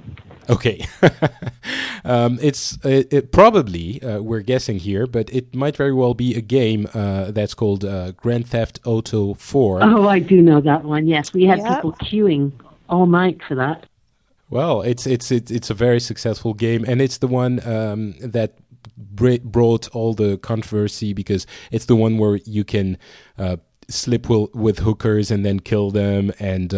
Okay, um, it's it, it probably uh, we're guessing here, but it might very well be a game uh, that's called uh, Grand Theft Auto Four. Oh, I do know that one. Yes, we had yep. people queuing all night for that. Well, it's it's it's it's a very successful game, and it's the one um, that brought all the controversy because it's the one where you can uh, slip with hookers and then kill them and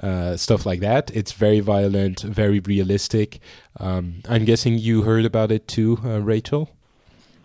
uh, stuff like that. It's very violent, very realistic. Um, I'm guessing you heard about it too, uh, Rachel.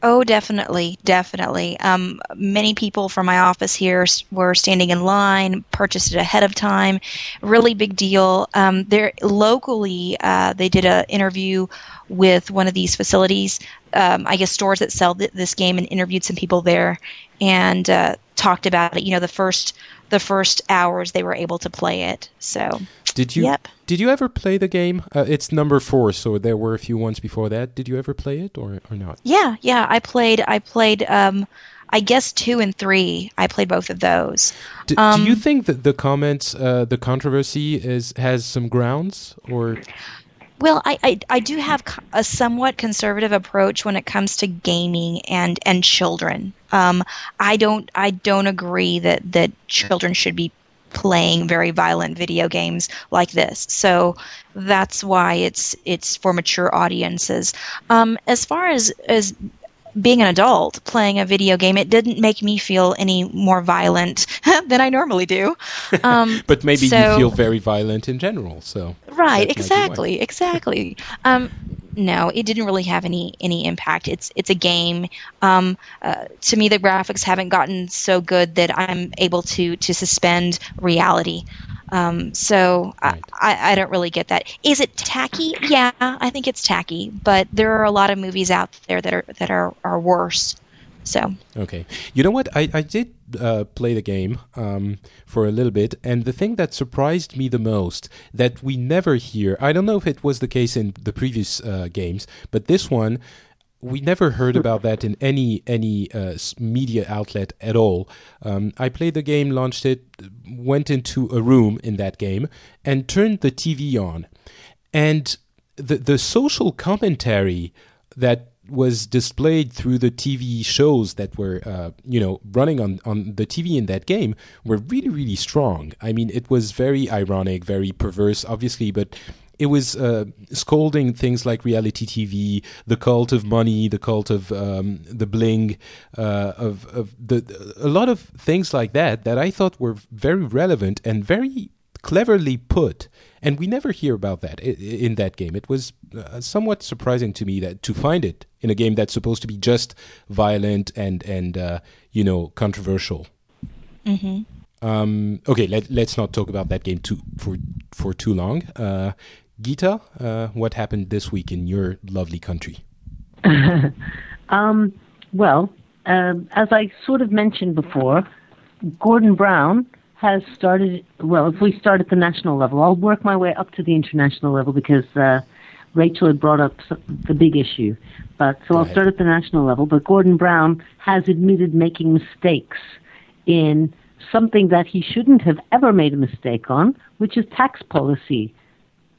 Oh, definitely, definitely. Um, many people from my office here were standing in line, purchased it ahead of time. Really big deal. Um, there locally, uh, they did an interview with one of these facilities, um, I guess stores that sell th- this game, and interviewed some people there, and uh, talked about it. You know, the first the first hours they were able to play it. So did you? Yep. Did you ever play the game? Uh, it's number four, so there were a few ones before that. Did you ever play it or or not? Yeah, yeah. I played. I played. Um, I guess two and three. I played both of those. Do, um, do you think that the comments, uh, the controversy, is has some grounds or? Well, I, I, I do have a somewhat conservative approach when it comes to gaming and and children. Um, I don't I don't agree that that children should be playing very violent video games like this. So that's why it's it's for mature audiences. Um, as far as as being an adult playing a video game, it didn't make me feel any more violent than I normally do. Um, but maybe so, you feel very violent in general. So right, exactly, exactly. Um, no, it didn't really have any any impact. It's it's a game. Um, uh, to me, the graphics haven't gotten so good that I'm able to to suspend reality. Um, so right. I, I don't really get that. Is it tacky? Yeah, I think it's tacky. But there are a lot of movies out there that are that are, are worse. So okay, you know what? I I did uh, play the game um, for a little bit, and the thing that surprised me the most that we never hear. I don't know if it was the case in the previous uh, games, but this one we never heard about that in any any uh, media outlet at all. Um, I played the game, launched it, went into a room in that game, and turned the TV on, and the the social commentary that was displayed through the TV shows that were, uh, you know, running on, on the TV in that game were really, really strong. I mean, it was very ironic, very perverse, obviously, but it was uh, scolding things like reality TV, the cult of money, the cult of um, the bling, uh, of, of the a lot of things like that that I thought were very relevant and very cleverly put. And we never hear about that in that game. It was uh, somewhat surprising to me that to find it in a game that's supposed to be just violent and and uh, you know controversial. Mm-hmm. Um, okay, let, us not talk about that game too for for too long. Uh, Gita, uh, what happened this week in your lovely country? um, well, uh, as I sort of mentioned before, Gordon Brown has started. Well, if we start at the national level, I'll work my way up to the international level because uh, Rachel had brought up the big issue. But so I'll start at the national level. But Gordon Brown has admitted making mistakes in something that he shouldn't have ever made a mistake on, which is tax policy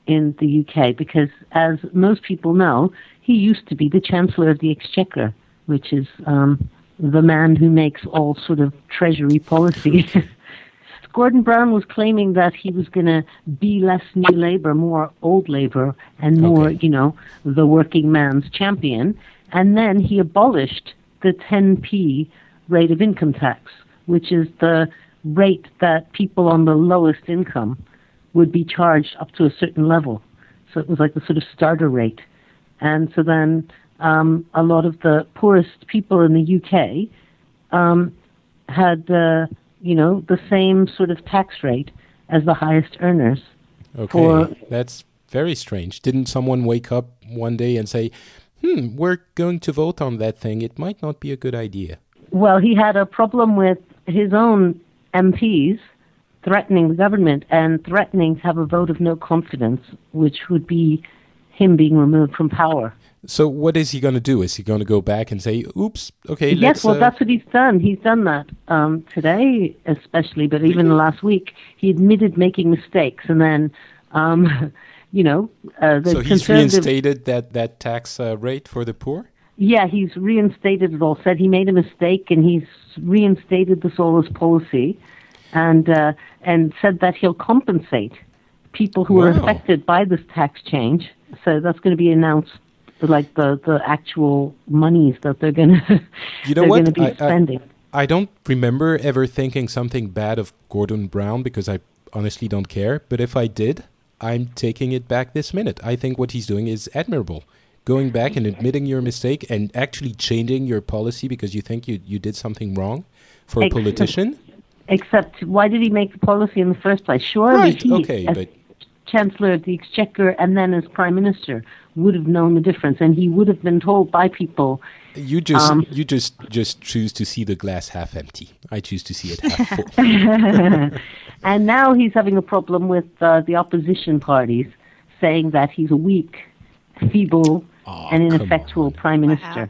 in the UK because, as most people know, he used to be the Chancellor of the Exchequer, which is um, the man who makes all sort of treasury policy. Gordon Brown was claiming that he was going to be less new labor, more old labor, and more, okay. you know, the working man's champion. And then he abolished the 10p rate of income tax, which is the rate that people on the lowest income would be charged up to a certain level. So it was like the sort of starter rate. And so then um, a lot of the poorest people in the UK um, had, uh, you know, the same sort of tax rate as the highest earners. Okay, For- that's very strange. Didn't someone wake up one day and say, "Hmm, we're going to vote on that thing. It might not be a good idea." Well, he had a problem with his own MPs threatening the government and threatening to have a vote of no confidence, which would be him being removed from power. So what is he going to do? Is he going to go back and say, "Oops, okay, let's"? yes, well, uh, that's what he's done. He's done that um, today, especially, but even last week, he admitted making mistakes, and then, um, you know, uh, the so he's reinstated that that tax uh, rate for the poor. Yeah, he's reinstated it all. Said he made a mistake, and he's reinstated the Soros policy, and uh, and said that he'll compensate people who are affected by this tax change. So that's going to be announced, like the the actual monies that they're going to You know they're what? going to be I- I- spending. I don't remember ever thinking something bad of Gordon Brown because I honestly don't care. But if I did, I'm taking it back this minute. I think what he's doing is admirable. Going back and admitting your mistake and actually changing your policy because you think you, you did something wrong for a politician. Except, why did he make the policy in the first place? Surely Right, he, okay, as but Chancellor of the Exchequer and then as Prime Minister, would have known the difference, and he would have been told by people you just Um, you just just choose to see the glass half empty. I choose to see it half full. and now he's having a problem with uh, the opposition parties, saying that he's a weak, feeble, Aw, and ineffectual prime minister.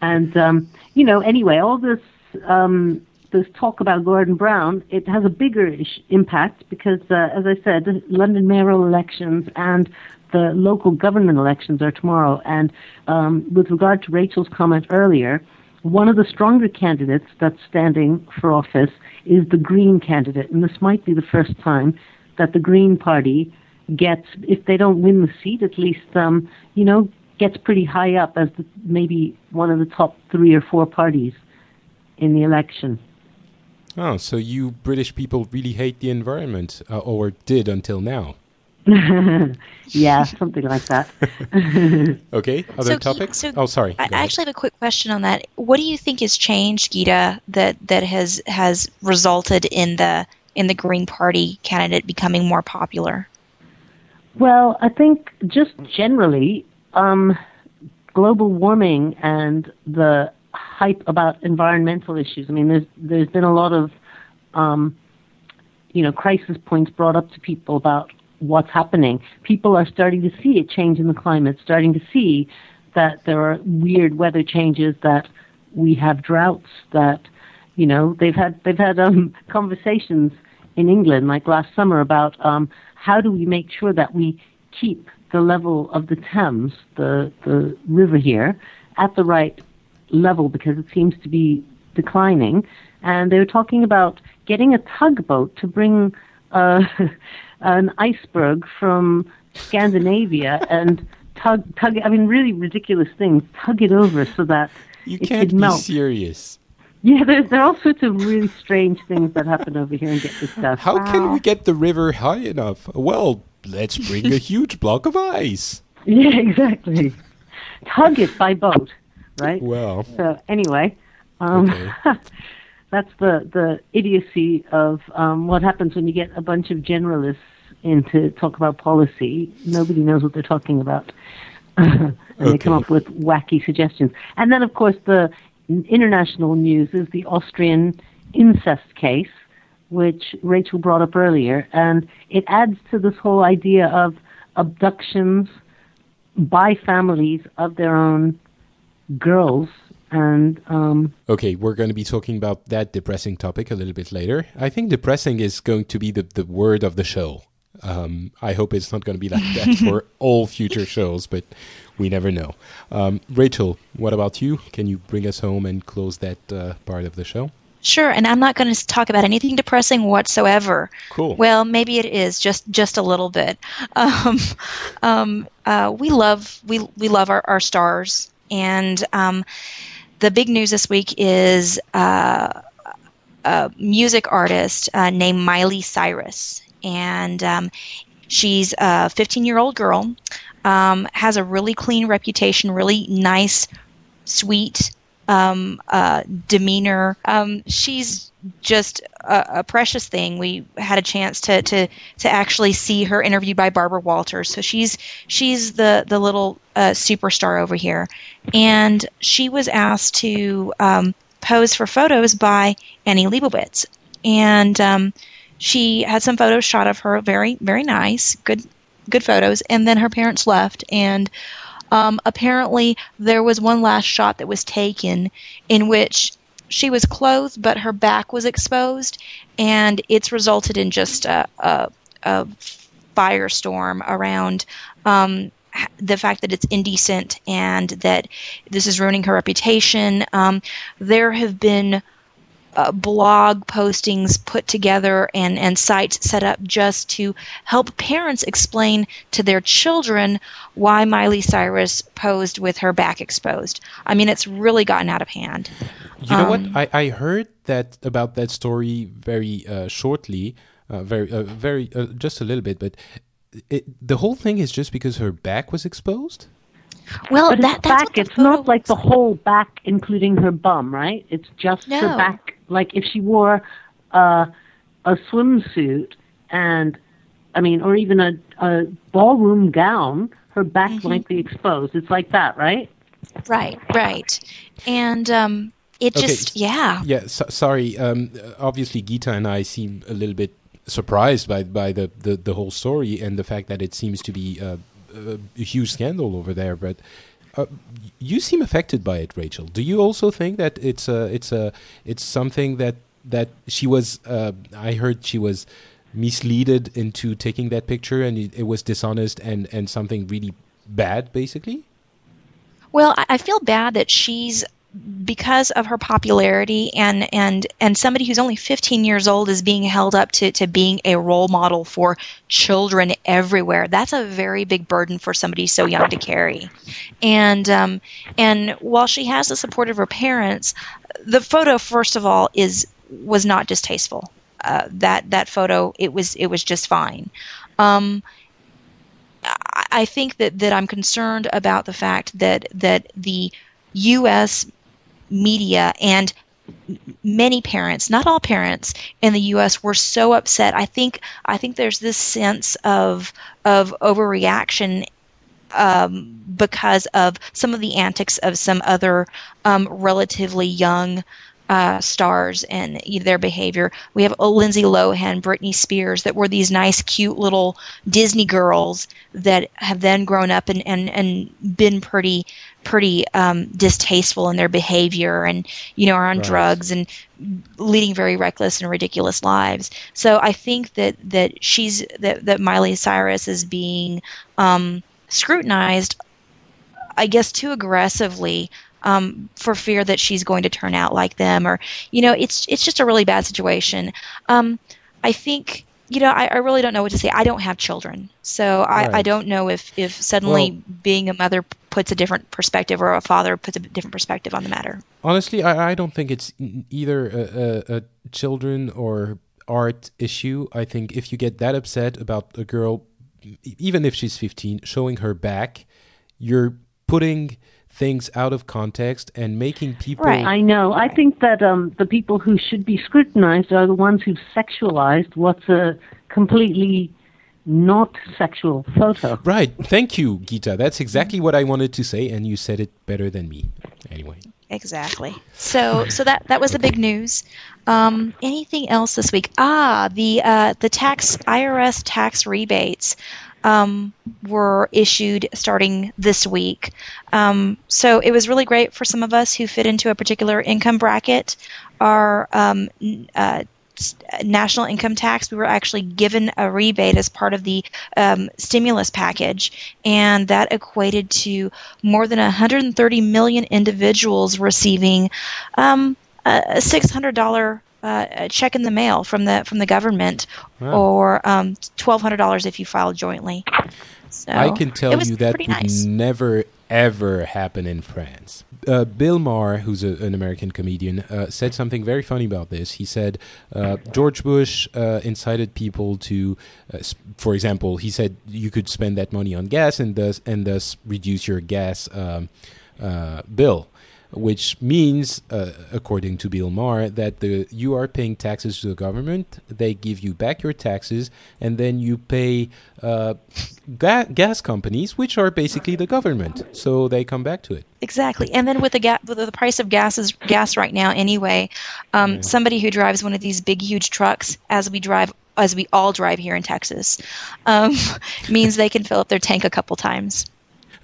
And um, you know, anyway, all this um, this talk about Gordon Brown, it has a bigger impact because, uh, as I said, the London mayoral elections and the local government elections are tomorrow. And um, with regard to Rachel's comment earlier, one of the stronger candidates that's standing for office is the Green candidate, and this might be the first time that the Green Party gets, if they don't win the seat, at least, um, you know, gets pretty high up as the, maybe one of the top three or four parties in the election. Oh, so you British people really hate the environment, uh, or did until now? yeah, something like that. Okay, other So, topics? so oh, sorry. I go ahead. actually have a quick question on that. What do you think has changed, Gita, that that has has resulted in the in the Green Party candidate becoming more popular? Well, I think just generally, um, global warming and the hype about environmental issues. I mean, there's there's been a lot of, um, you know, crisis points brought up to people about what's happening. People are starting to see a change in the climate, starting to see that there are weird weather changes, that we have droughts, that you know they've had they've had um, conversations in England like last summer about um, how do we make sure that we keep the level of the Thames, the the river here, at the right level because it seems to be declining. And they were talking about getting a tugboat to bring uh, an iceberg from Scandinavia and tug tug. I mean, really ridiculous things. Tug it over so that you it can't could be melt. serious. Yeah, there, there are all sorts of really strange things that happen over here and get discussed. How can we get the river high enough? Well, let's bring a huge block of ice. Yeah, exactly. Tug it by boat, right? Well, So anyway, um, Okay. that's the the idiocy of um, what happens when you get a bunch of generalists in to talk about policy. Nobody knows what they're talking about, and they come up with wacky suggestions. And then, of course, the international news is the Austrian incest case, which Rachel brought up earlier, and it adds to this whole idea of abductions by families of their own girls and um okay, we're going to be talking about that depressing topic a little bit later. I think depressing is going to be the, the word of the show. Um, I hope it's not going to be like that for all future shows, but we never know. Um, Rachel, what about you? Can you bring us home and close that uh, part of the show? Sure, and I'm not going to talk about anything depressing whatsoever. Cool. Well, maybe it is just just a little bit. Um, um, uh, we love we we love our, our stars, and um, the big news this week is uh, a music artist uh, named Miley Cyrus, and um, she's a 15 year old girl. um, has a really clean reputation, really nice, sweet um, uh, demeanor. Um, she's just a, a, precious thing. We had a chance to, to to actually see her interviewed by Barbara Walters. So she's she's the the little uh, superstar over here, and she was asked to um, pose for photos by Annie Leibovitz, and um, she had some photos shot of her, very very nice, good good photos, and then her parents left and um, apparently, there was one last shot that was taken in which she was clothed, but her back was exposed, and it's resulted in just a, a, a firestorm around um, the fact that it's indecent and that this is ruining her reputation. Um, there have been uh, blog postings put together and, and sites set up just to help parents explain to their children why Miley Cyrus posed with her back exposed. I mean, it's really gotten out of hand. You know um, what? I, I heard that about that story very uh, shortly, uh, very, uh, very, uh, just a little bit, but it, the whole thing is just because her back was exposed. Well, but that, back. It's not like the whole back, including her bum, right? It's just no. her back like if she wore a a swimsuit and I mean, or even a, a ballroom gown, her back mm-hmm. might be exposed. It's like that, right? Right, right. And um, it okay. just, yeah. Yeah, so, sorry. Um, obviously, Gita and I seem a little bit surprised by by the, the, the whole story and the fact that it seems to be a, a, a huge scandal over there. But uh, you seem affected by it, Rachel. Do you also think that it's a it's a it's something that that she was? Uh, I heard she was misleaded into taking that picture, and it, it was dishonest and and something really bad, basically. Well, I feel bad that she's because of her popularity and and and somebody who's only 15 years old is being held up to to being a role model for children everywhere that's a very big burden for somebody so young to carry. And um and while she has the support of her parents the photo first of all is was not distasteful. Uh, that that photo it was it was just fine. Um I think that, that I'm concerned about the fact that that the U.S media and many parents, not all parents in the U.S., were so upset. I think I think there's this sense of of overreaction um, because of some of the antics of some other um, relatively young uh, stars and their behavior. We have Lindsay Lohan, Britney Spears, that were these nice, cute little Disney girls that have then grown up and, and, and been pretty pretty um, distasteful in their behavior and you know are on right. drugs and leading very reckless and ridiculous lives. So I think that that she's that that Miley Cyrus is being um, scrutinized, I guess, too aggressively um, for fear that she's going to turn out like them, or you know, it's it's just a really bad situation. Um, I think you know, I, I, really don't know what to say. I don't have children, so I, right. I don't know if if suddenly well, being a mother puts a different perspective or a father puts a different perspective on the matter. Honestly, I, I don't think it's either a, a, a children or art issue. I think if you get that upset about a girl, even if she's 15, showing her back, you're putting things out of context and making people. Right, I know. I think that um, the people who should be scrutinized are the ones who've sexualized what's a completely not sexual photo. Right. Thank you, Gita. That's exactly what I wanted to say, and you said it better than me. Anyway. Exactly. So, so that that was the big news. Um, anything else this week? Ah, the uh, the tax IRS tax rebates um, were issued starting this week. Um, so it was really great for some of us who fit into a particular income bracket. Our um, uh, national income tax, we were actually given a rebate as part of the um, stimulus package, and that equated to more than 130 million individuals receiving um, a $600 uh, a check in the mail from the from the government, wow. or um, twelve hundred dollars if you file jointly. So I can tell you that would nice. never ever happen in France. Uh, Bill Maher, who's a, an American comedian, uh, said something very funny about this. He said uh, George Bush uh, incited people to, uh, sp- for example, he said you could spend that money on gas and thus and thus reduce your gas um, uh, bill which means, uh, according to Bill Maher, that the you are paying taxes to the government. They give you back your taxes, and then you pay uh, ga- gas companies, which are basically the government. So they come back to it. Exactly, and then with the ga- with the price of gas is gas right now anyway. Um, Yeah. Somebody who drives one of these big, huge trucks, as we drive, as we all drive here in Texas, um, means they can fill up their tank a couple times.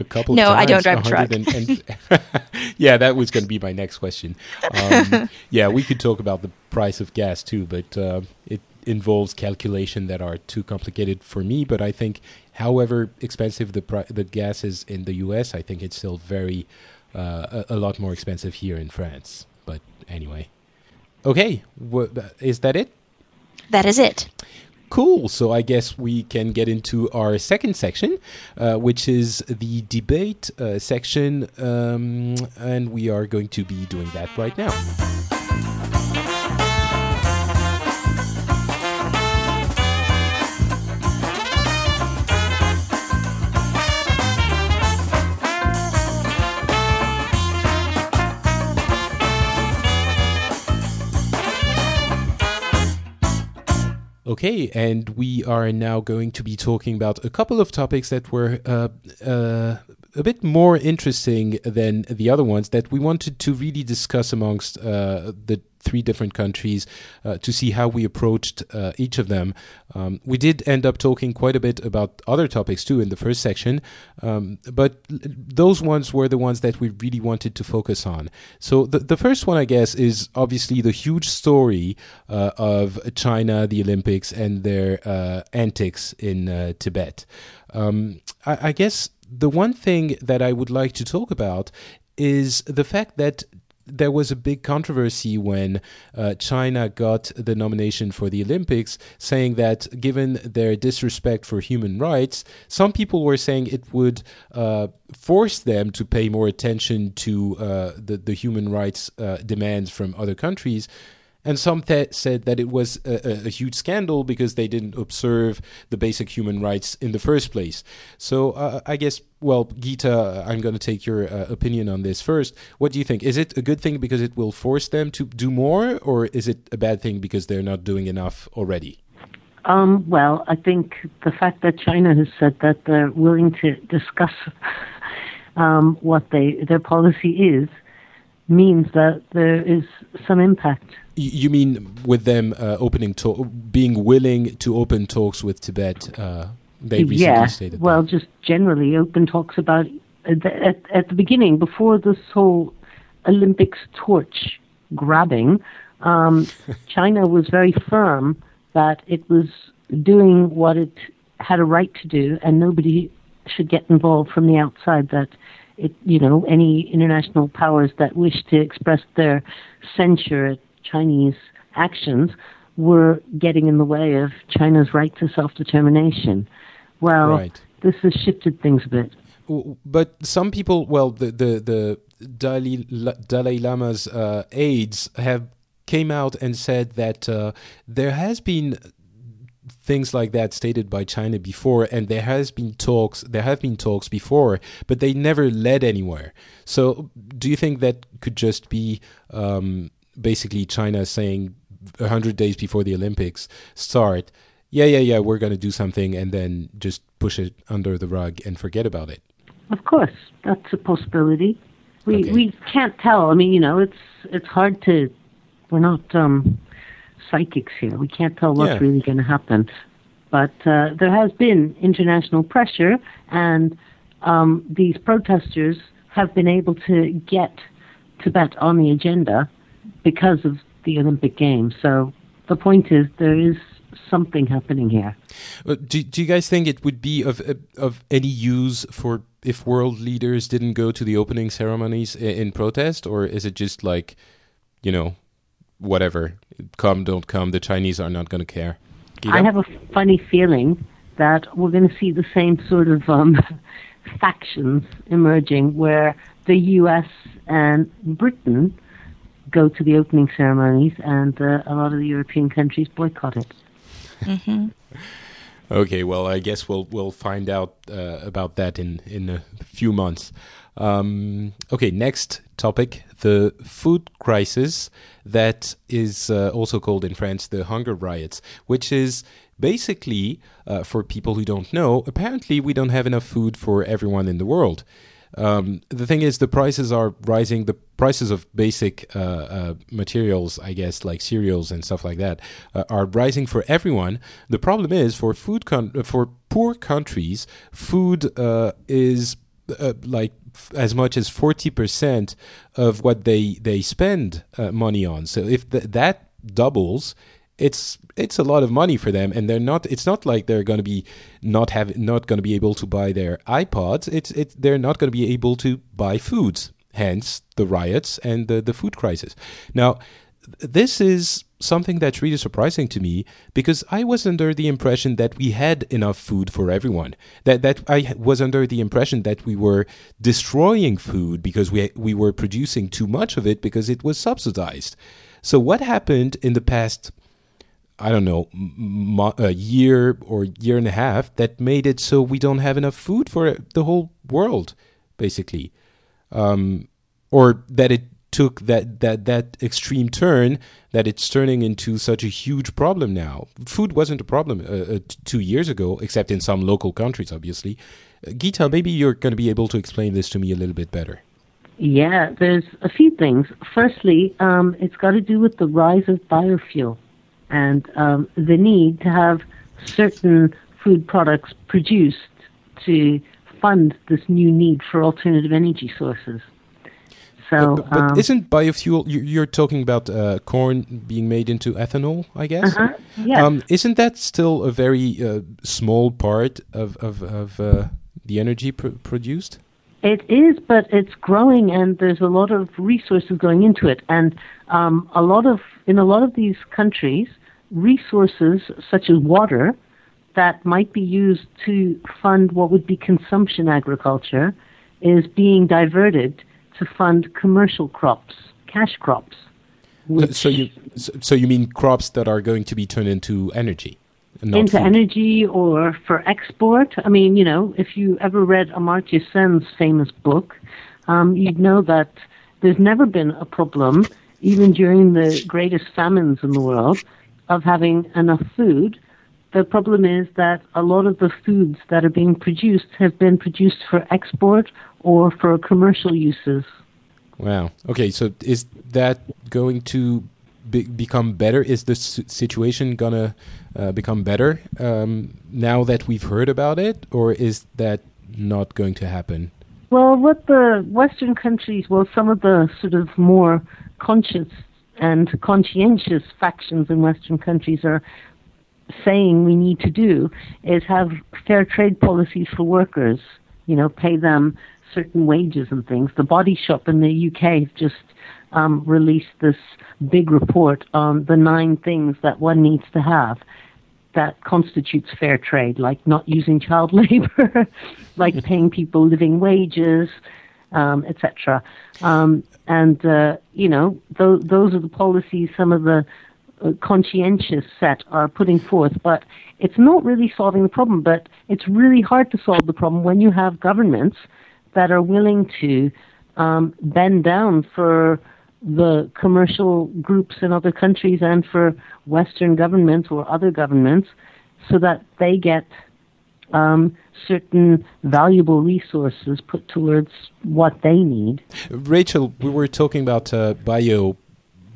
A couple. No, times, no, I don't drive a truck. and- and- yeah, that was going to be my next question. Um, yeah, we could talk about the price of gas too, but uh, it involves calculation that are too complicated for me. But I think, however expensive the pri- the gas is in the U.S., I think it's still very uh, a, a lot more expensive here in France. But anyway, okay, wha- is that it? That is it. Cool. So I guess we can get into our second section, uh, which is the debate uh, section, um, and we are going to be doing that right now. Okay, and we are now going to be talking about a couple of topics that were uh, uh, a bit more interesting than the other ones that we wanted to really discuss amongst uh, the three different countries uh, to see how we approached uh, each of them. Um, we did end up talking quite a bit about other topics too in the first section, um, but those ones were the ones that we really wanted to focus on. So the, the first one, I guess, is obviously the huge story uh, of China, the Olympics, and their uh, antics in uh, Tibet. Um, I, I guess the one thing that I would like to talk about is the fact that there was a big controversy when uh, China got the nomination for the Olympics, saying that given their disrespect for human rights, some people were saying it would uh, force them to pay more attention to uh, the, the human rights uh, demands from other countries. And some th- said that it was a, a, huge scandal because they didn't observe the basic human rights in the first place. So uh, I guess, well, Gita, I'm going to take your uh, opinion on this first. What do you think? Is it a good thing because it will force them to do more, or is it a bad thing because they're not doing enough already? Um, well, I think the fact that China has said that they're willing to discuss um, what they their policy is means that there is some impact. You mean with them uh, opening to- being willing to open talks with Tibet? Uh, they recently yeah, stated. well, that. just generally open talks about at the, at, at the beginning before this whole Olympics torch grabbing. Um, China was very firm that it was doing what it had a right to do, and nobody should get involved from the outside. That it, you know, any international powers that wish to express their censure at Chinese actions were getting in the way of China's right to self-determination. Well, Right. this has shifted things a bit. But some people, well, the the the Dalai, Dalai Lama's uh, aides have came out and said that uh, there has been things like that stated by China before, and there has been talks. There have been talks before, but they never led anywhere. So, do you think that could just be um, basically China saying a hundred days before the Olympics start? Yeah, yeah, yeah. We're going to do something, and then just push it under the rug and forget about it. Of course, that's a possibility. We Okay. we can't tell. I mean, you know, it's it's hard to. We're not um, psychics here. We can't tell what's Yeah. really going to happen. But uh, there has been international pressure, and um, these protesters have been able to get Tibet on the agenda because of the Olympic Games. So the point is, there is something happening here. Uh, do, do you guys think it would be of of any use for if world leaders didn't go to the opening ceremonies in, in protest, or is it just like, you know, whatever, come don't come, the Chinese are not going to care? I have a funny feeling that we're going to see the same sort of um, factions emerging where the U.S. and Britain go to the opening ceremonies, and uh, a lot of the European countries boycott it. Mm-hmm. Okay, well, I guess we'll we'll find out uh, about that in in a few months. Um, okay, next topic: the food crisis that is uh, also called in France the hunger riots, which is basically uh, for people who don't know. Apparently, we don't have enough food for everyone in the world. Um, the thing is, the prices are rising. The prices of basic uh, uh, materials, I guess, like cereals and stuff like that, uh, are rising for everyone. The problem is for food con- for poor countries, food uh, is uh, like f- as much as forty percent of what they they spend uh, money on. So if th- that doubles, it's it's a lot of money for them and they're not it's not like they're going to be not have not going to be able to buy their iPods it's it's they're not going to be able to buy foods hence the riots and the the food crisis now this is something that's really surprising to me because I was under the impression that we had enough food for everyone. That that I was under the impression that we were destroying food because we we were producing too much of it because it was subsidized. So what happened in the past I don't know, mo- a year or year and a half that made it so we don't have enough food for the whole world, basically, um, or that it took that that that extreme turn that it's turning into such a huge problem now. Food wasn't a problem uh, uh, two years ago, except in some local countries, obviously. Uh, Gita, maybe you're going to be able to explain this to me a little bit better. Yeah, there's a few things. Firstly, um, it's got to do with the rise of biofuel and um, the need to have certain food products produced to fund this new need for alternative energy sources. So, but, but um, isn't biofuel? you- You're talking about uh, corn being made into ethanol, I guess. uh-huh, yes. Um, isn't that still a very uh, small part of of, of uh, the energy pr- produced? It is, but it's growing, and there's a lot of resources going into it. And um, a lot of in a lot of these countries, resources such as water that might be used to fund what would be consumption agriculture is being diverted to fund commercial crops, cash crops. So, you so, you mean crops that are going to be turned into energy, into energy or for export. I mean, you know, if you ever read Amartya Sen's famous book, um, you'd know that there's never been a problem, even during the greatest famines in the world, of having enough food. The problem is that a lot of the foods that are being produced have been produced for export or for commercial uses. Wow. Okay. So is that going to be- become better? Is the situation gonna uh, become better um, now that we've heard about it, or is that not going to happen? Well, what the Western countries, well, some of the sort of more conscious and conscientious factions in Western countries are saying we need to do is have fair trade policies for workers, you know, pay them certain wages and things. The Body Shop in the UK just um, released this big report on the nine things that one needs to have that constitutes fair trade, like not using child labor, like paying people living wages, um, etc. Um, and uh, you know, th- those are the policies some of the uh, conscientious set are putting forth. But it's not really solving the problem. But it's really hard to solve the problem when you have governments that are willing to um, bend down for the commercial groups in other countries and for Western governments or other governments so that they get um, certain valuable resources put towards what they need. Rachel, we were talking about uh, bio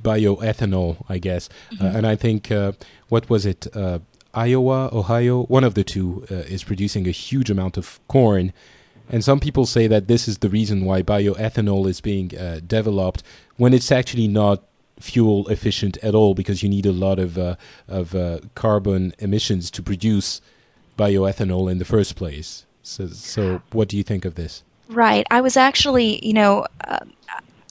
bioethanol, I guess, uh, and I think uh, what was it? Uh, Iowa, Ohio, one of the two uh, is producing a huge amount of corn, and some people say that this is the reason why bioethanol is being uh, developed when it's actually not fuel efficient at all because you need a lot of uh, of uh, carbon emissions to produce bioethanol in the first place. So, so what do you think of this? Right. I was actually, you know, uh,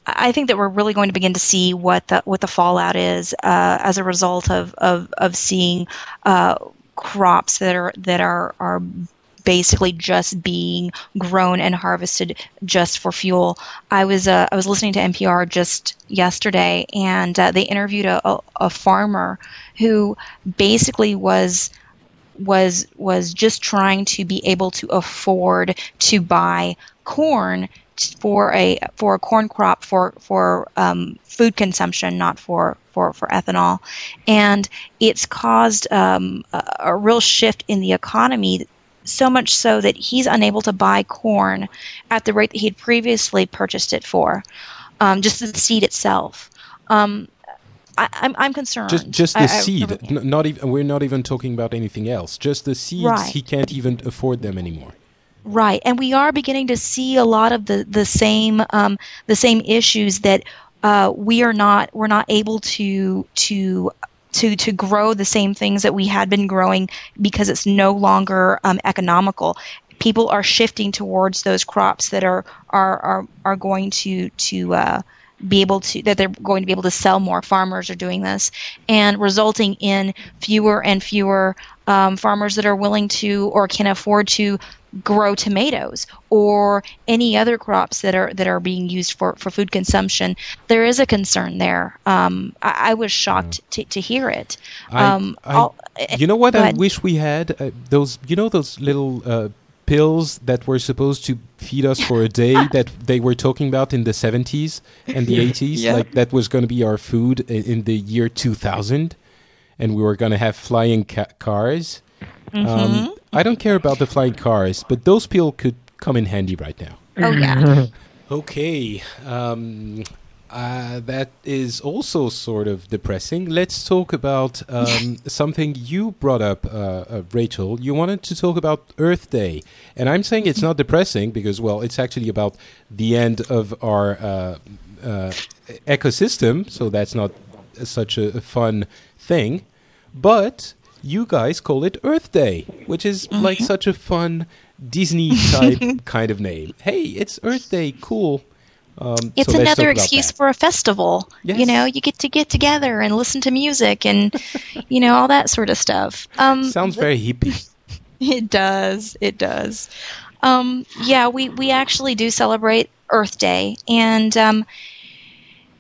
I think that we're really going to begin to see what the what the fallout is uh, as a result of of of seeing uh, crops that are that are are basically just being grown and harvested just for fuel. I was uh, I was listening to NPR just yesterday, and uh, they interviewed a, a farmer who basically was was was just trying to be able to afford to buy corn for a for a corn crop for for um, food consumption, not for for for ethanol, and it's caused um, a, a real shift in the economy. So much so that he's unable to buy corn at the rate that he had previously purchased it for, um, just the seed itself. Um, I, am I'm, I'm concerned. Just just the I, seed. I, N- not even we're not even talking about anything else. Just the seeds. Right. He can't even afford them anymore. Right, and we are beginning to see a lot of the the same um, the same issues that uh, we are not we're not able to to to to grow the same things that we had been growing because it's no longer um, economical. People are shifting towards those crops that are are are, are going to to uh, be able to that they're going to be able to sell more. Farmers are doing this, and resulting in fewer and fewer um, farmers that are willing to or can afford to grow tomatoes or any other crops that are that are being used for, for food consumption. There is a concern there. Um, I, I, was shocked yeah. to, to hear it. Um, I, I, you know what I wish we had uh, those. You know those little. Uh, pills that were supposed to feed us for a day that they were talking about in the 70s and the 80s yeah. like that was going to be our food in, in, the year 2000 and we were going to have flying ca- cars mm-hmm. um, i don't care about the flying cars but those pills could come in handy right now oh yeah okay um, uh, that is also sort of depressing. Let's talk about um, something you brought up, uh, uh, Rachel. You wanted to talk about Earth Day. And I'm saying it's not depressing because, well, it's actually about the end of our uh, uh, ecosystem. So that's not such a, a, fun thing. But you guys call it Earth Day, which is mm-hmm. like such a fun Disney type kind of name. Hey, it's Earth Day. Cool. Um, it's so another excuse for a festival. Yes. You know, you get to get together and listen to music and, you know, all that sort of stuff. Um, Sounds very hippie. It does. It does. Um, yeah, we, we actually do celebrate Earth Day, and um,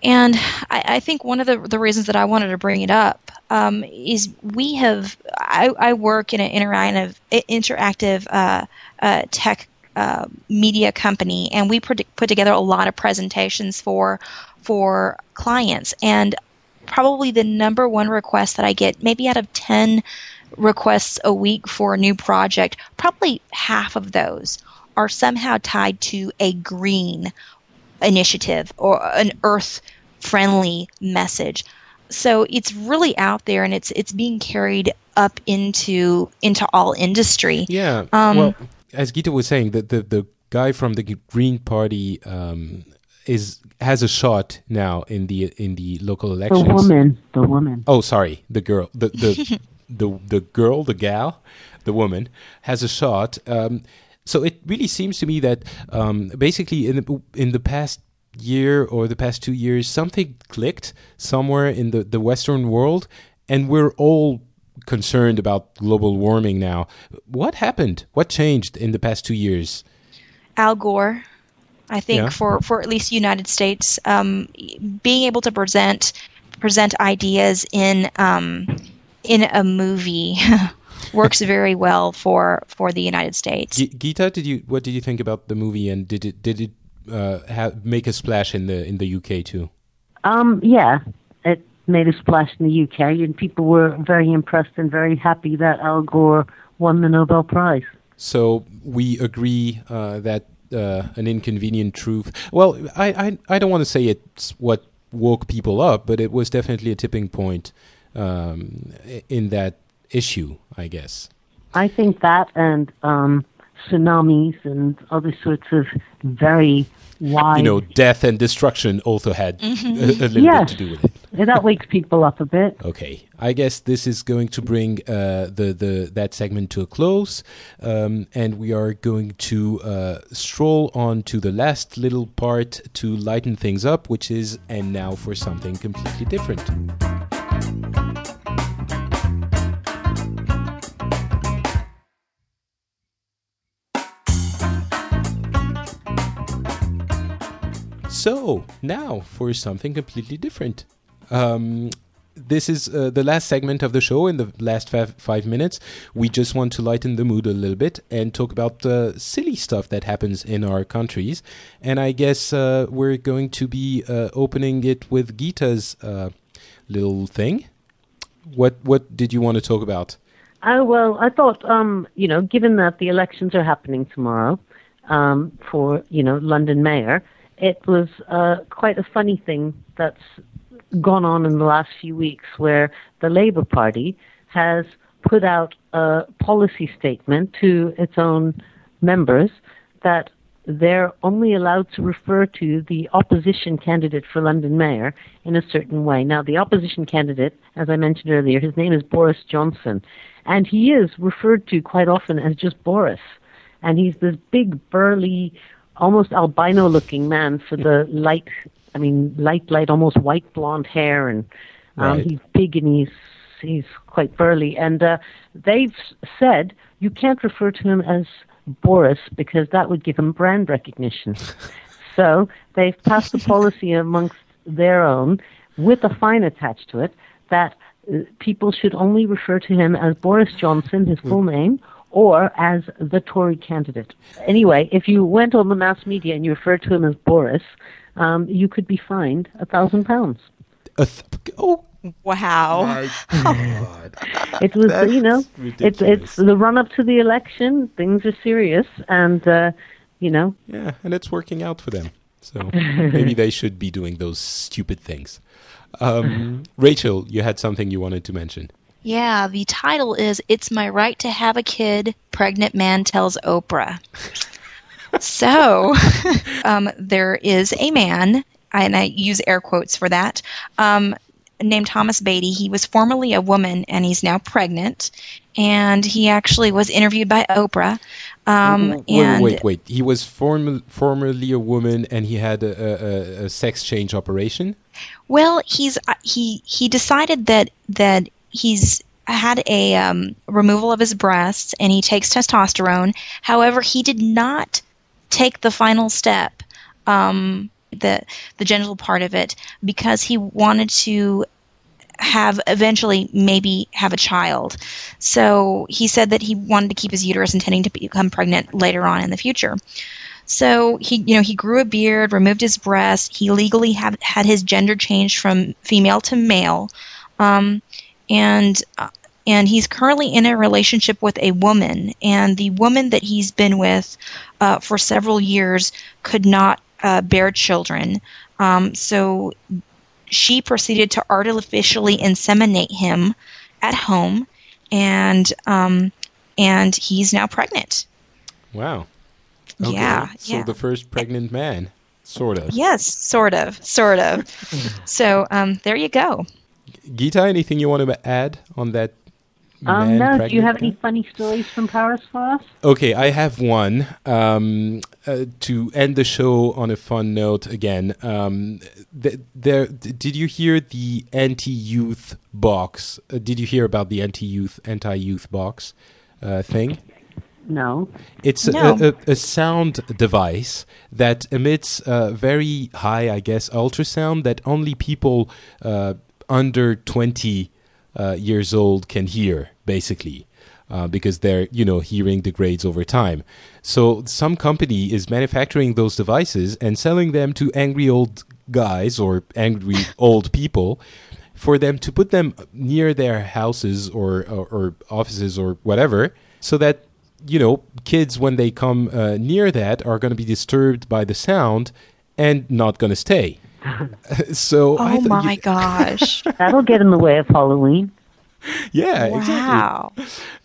and I, I, think one of the the reasons that I wanted to bring it up um, is we have I, I, work in an interactive interactive uh, uh, tech uh, media company, and we put, put together a lot of presentations for for clients. And probably the number one request that I get, maybe out of ten requests a week for a new project, probably half of those are somehow tied to a green initiative or an earth friendly message. So it's really out there and it's it's being carried up into into all industry. Yeah. Um, well, as Gita was saying, the, the, the guy from the Green Party um, is has a shot now in the in the local elections. The woman, the woman. Oh, sorry, the girl, the the the, the girl, the gal, the woman has a shot. Um, so it really seems to me that um, basically in the, in the past year or the past two years, something clicked somewhere in the, the Western world, and we're all concerned about global warming now. What happened? What changed in the past two years? Al Gore, I think, yeah. for, for at least United States, um, being able to present present ideas in um, in a movie works very well for for the United States. G- Gita, did you what did you think about the movie, and did it did it uh, have, make a splash in the in the UK too? Um, yeah, it made a splash in the UK, and people were very impressed and very happy that Al Gore won the Nobel Prize. So we agree uh, that uh, an inconvenient truth. Well, I, I, I don't want to say it's what woke people up, but it was definitely a tipping point um, in that issue, I guess. I think that and um, tsunamis and other sorts of very wide. You know, death and destruction also had mm-hmm. a, a, little yes. bit to do with it. that wakes people up a bit. Okay, I guess this is going to bring uh, the the that segment to a close, um, and we are going to uh, stroll on to the last little part to lighten things up, which is and now for something completely different. So, now for something completely different. Um, this is uh, the last segment of the show. In the last five, five minutes, we just want to lighten the mood a little bit and talk about the silly stuff that happens in our countries. And I guess uh, we're going to be uh, opening it with Gita's uh, little thing. What What did you want to talk about? Oh well, I thought, um, you know, given that the elections are happening tomorrow um, for you know London mayor, it was uh, quite a funny thing that's gone on in the last few weeks where the Labour Party has put out a policy statement to its own members that they're only allowed to refer to the opposition candidate for London mayor in a certain way. Now, the opposition candidate, as I mentioned earlier, his name is Boris Johnson, and he is referred to quite often as just Boris. And he's this big, burly, almost albino looking man for the light I mean, light, light, almost white blonde hair, and um, Right. he's big and he's he's quite burly. And uh, they've said you can't refer to him as Boris because that would give him brand recognition. so they've passed a policy amongst their own with a fine attached to it that uh, people should only refer to him as Boris Johnson, his full name, or as the Tory candidate. Anyway, if you went on the mass media and you referred to him as Boris, um, you could be fined a thousand pounds. Oh, Wow. my God. It was, That's you know, it's it's the run up to the election. Things are serious, and uh, you know, Yeah, and it's working out for them. So maybe they should be doing those stupid things. Um, Rachel, you had something you wanted to mention. Yeah, the title is It's My Right to Have a Kid, Pregnant Man Tells Oprah. so, um, there is a man, and I use air quotes for that, um, named Thomas Beatie. He was formerly a woman, and he's now pregnant. And he actually was interviewed by Oprah. Um, Wait, and wait, wait. He was form- formerly a woman, and he had a, a, a, a sex change operation. Well, he's uh, he he decided that that he's had a um, removal of his breasts and he takes testosterone. However, he did not take the final step, um, the the genital part of it, because he wanted to have eventually maybe have a child. So he said that he wanted to keep his uterus intending to become pregnant later on in the future. So he, you know, he grew a beard, removed his breast. He legally had had his gender changed from female to male, um, and uh, and he's currently in a relationship with a woman. And the woman that he's been with uh, for several years could not uh, bear children. Um, so she proceeded to artificially inseminate him at home, and um, and he's now pregnant. Wow. Yeah, So yeah. the first pregnant man, sort of. Yes, sort of, sort of. so um, there you go. Gita, anything you want to add on that? um, no. Do you have guy? any funny stories from Paris for us? Okay, I have one um, uh, to end the show on a fun note. Again, um, th- there. d- Did you hear the anti-youth box? Uh, did you hear about the anti-youth, anti-youth box uh, thing? No. It's a- No. a, a, a sound device that emits uh, very high, I guess, ultrasound that only people uh, under 20 uh, years old can hear, basically, uh, because their you know hearing degrades over time. So some company is manufacturing those devices and selling them to angry old guys or angry old people for them to put them near their houses or, or, or offices or whatever, so that you know kids when they come uh, near that are going to be disturbed by the sound and not going to stay. so I Oh my you- gosh! That'll get in the way of Halloween. yeah, exactly. wow.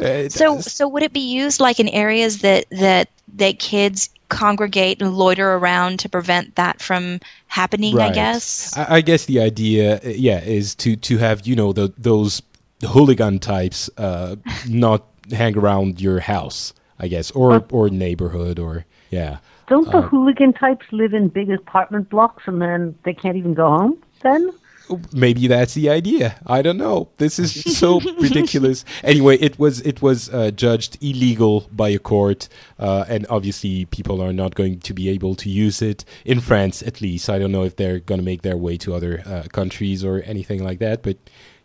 Uh, So, so would it be used like in areas that that that kids congregate and loiter around to prevent that from happening? I guess. I, I guess the idea, uh, yeah, is to to have you know the, those hooligan types uh, not hang around your house, I guess, or or neighborhood, or yeah. Don't the Uh, hooligan types live in big apartment blocks and then they can't even go home? Then maybe that's the idea. I don't know. This is so ridiculous. Anyway, it was it was uh, judged illegal by a court, uh, and obviously people are not going to be able to use it in France, at least. I don't know if they're going to make their way to other uh, countries or anything like that. But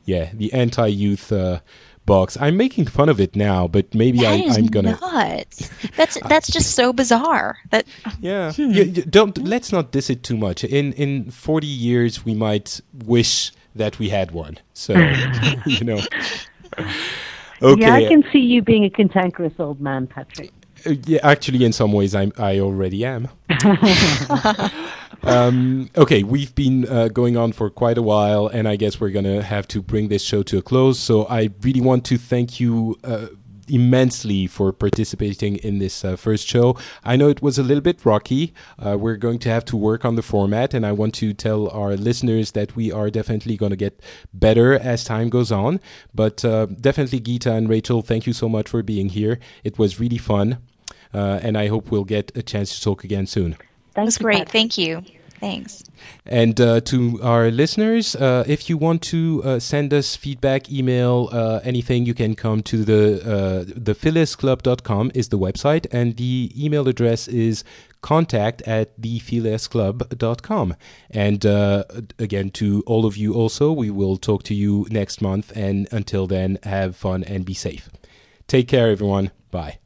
yeah, the anti-youth uh, box. I'm making fun of it now, but maybe That I, I'm gonna. nuts. That's that's just so bizarre. That Yeah, You- you don't. Let's not diss it too much. In in forty years, we might wish that we had one. So you know. Okay. Yeah, I can see you being a cantankerous old man, Patrick. Uh, yeah, actually, in some ways, I'm I already am. um, okay, we've been uh, going on for quite a while, and I guess we're gonna have to bring this show to a close. So I really want to thank you. Uh, immensely for participating in this uh, first show. I know it was a little bit rocky. Uh, we're going to have to work on the format, and I want to tell our listeners that we are definitely going to get better as time goes on. But uh, definitely, Gita and Rachel, thank you so much for being here. It was really fun, uh, and I hope we'll get a chance to talk again soon. Thank was you, great. Patrick. Thank you. Thanks. And uh, to our listeners, uh, if you want to uh, send us feedback, email, uh, anything, you can come to the uh, thephileasclub.com is the website, and the email address is contact at thephileasclub.com. And uh, again, to all of you also, we will talk to you next month. And until then, have fun and be safe. Take care, everyone. Bye.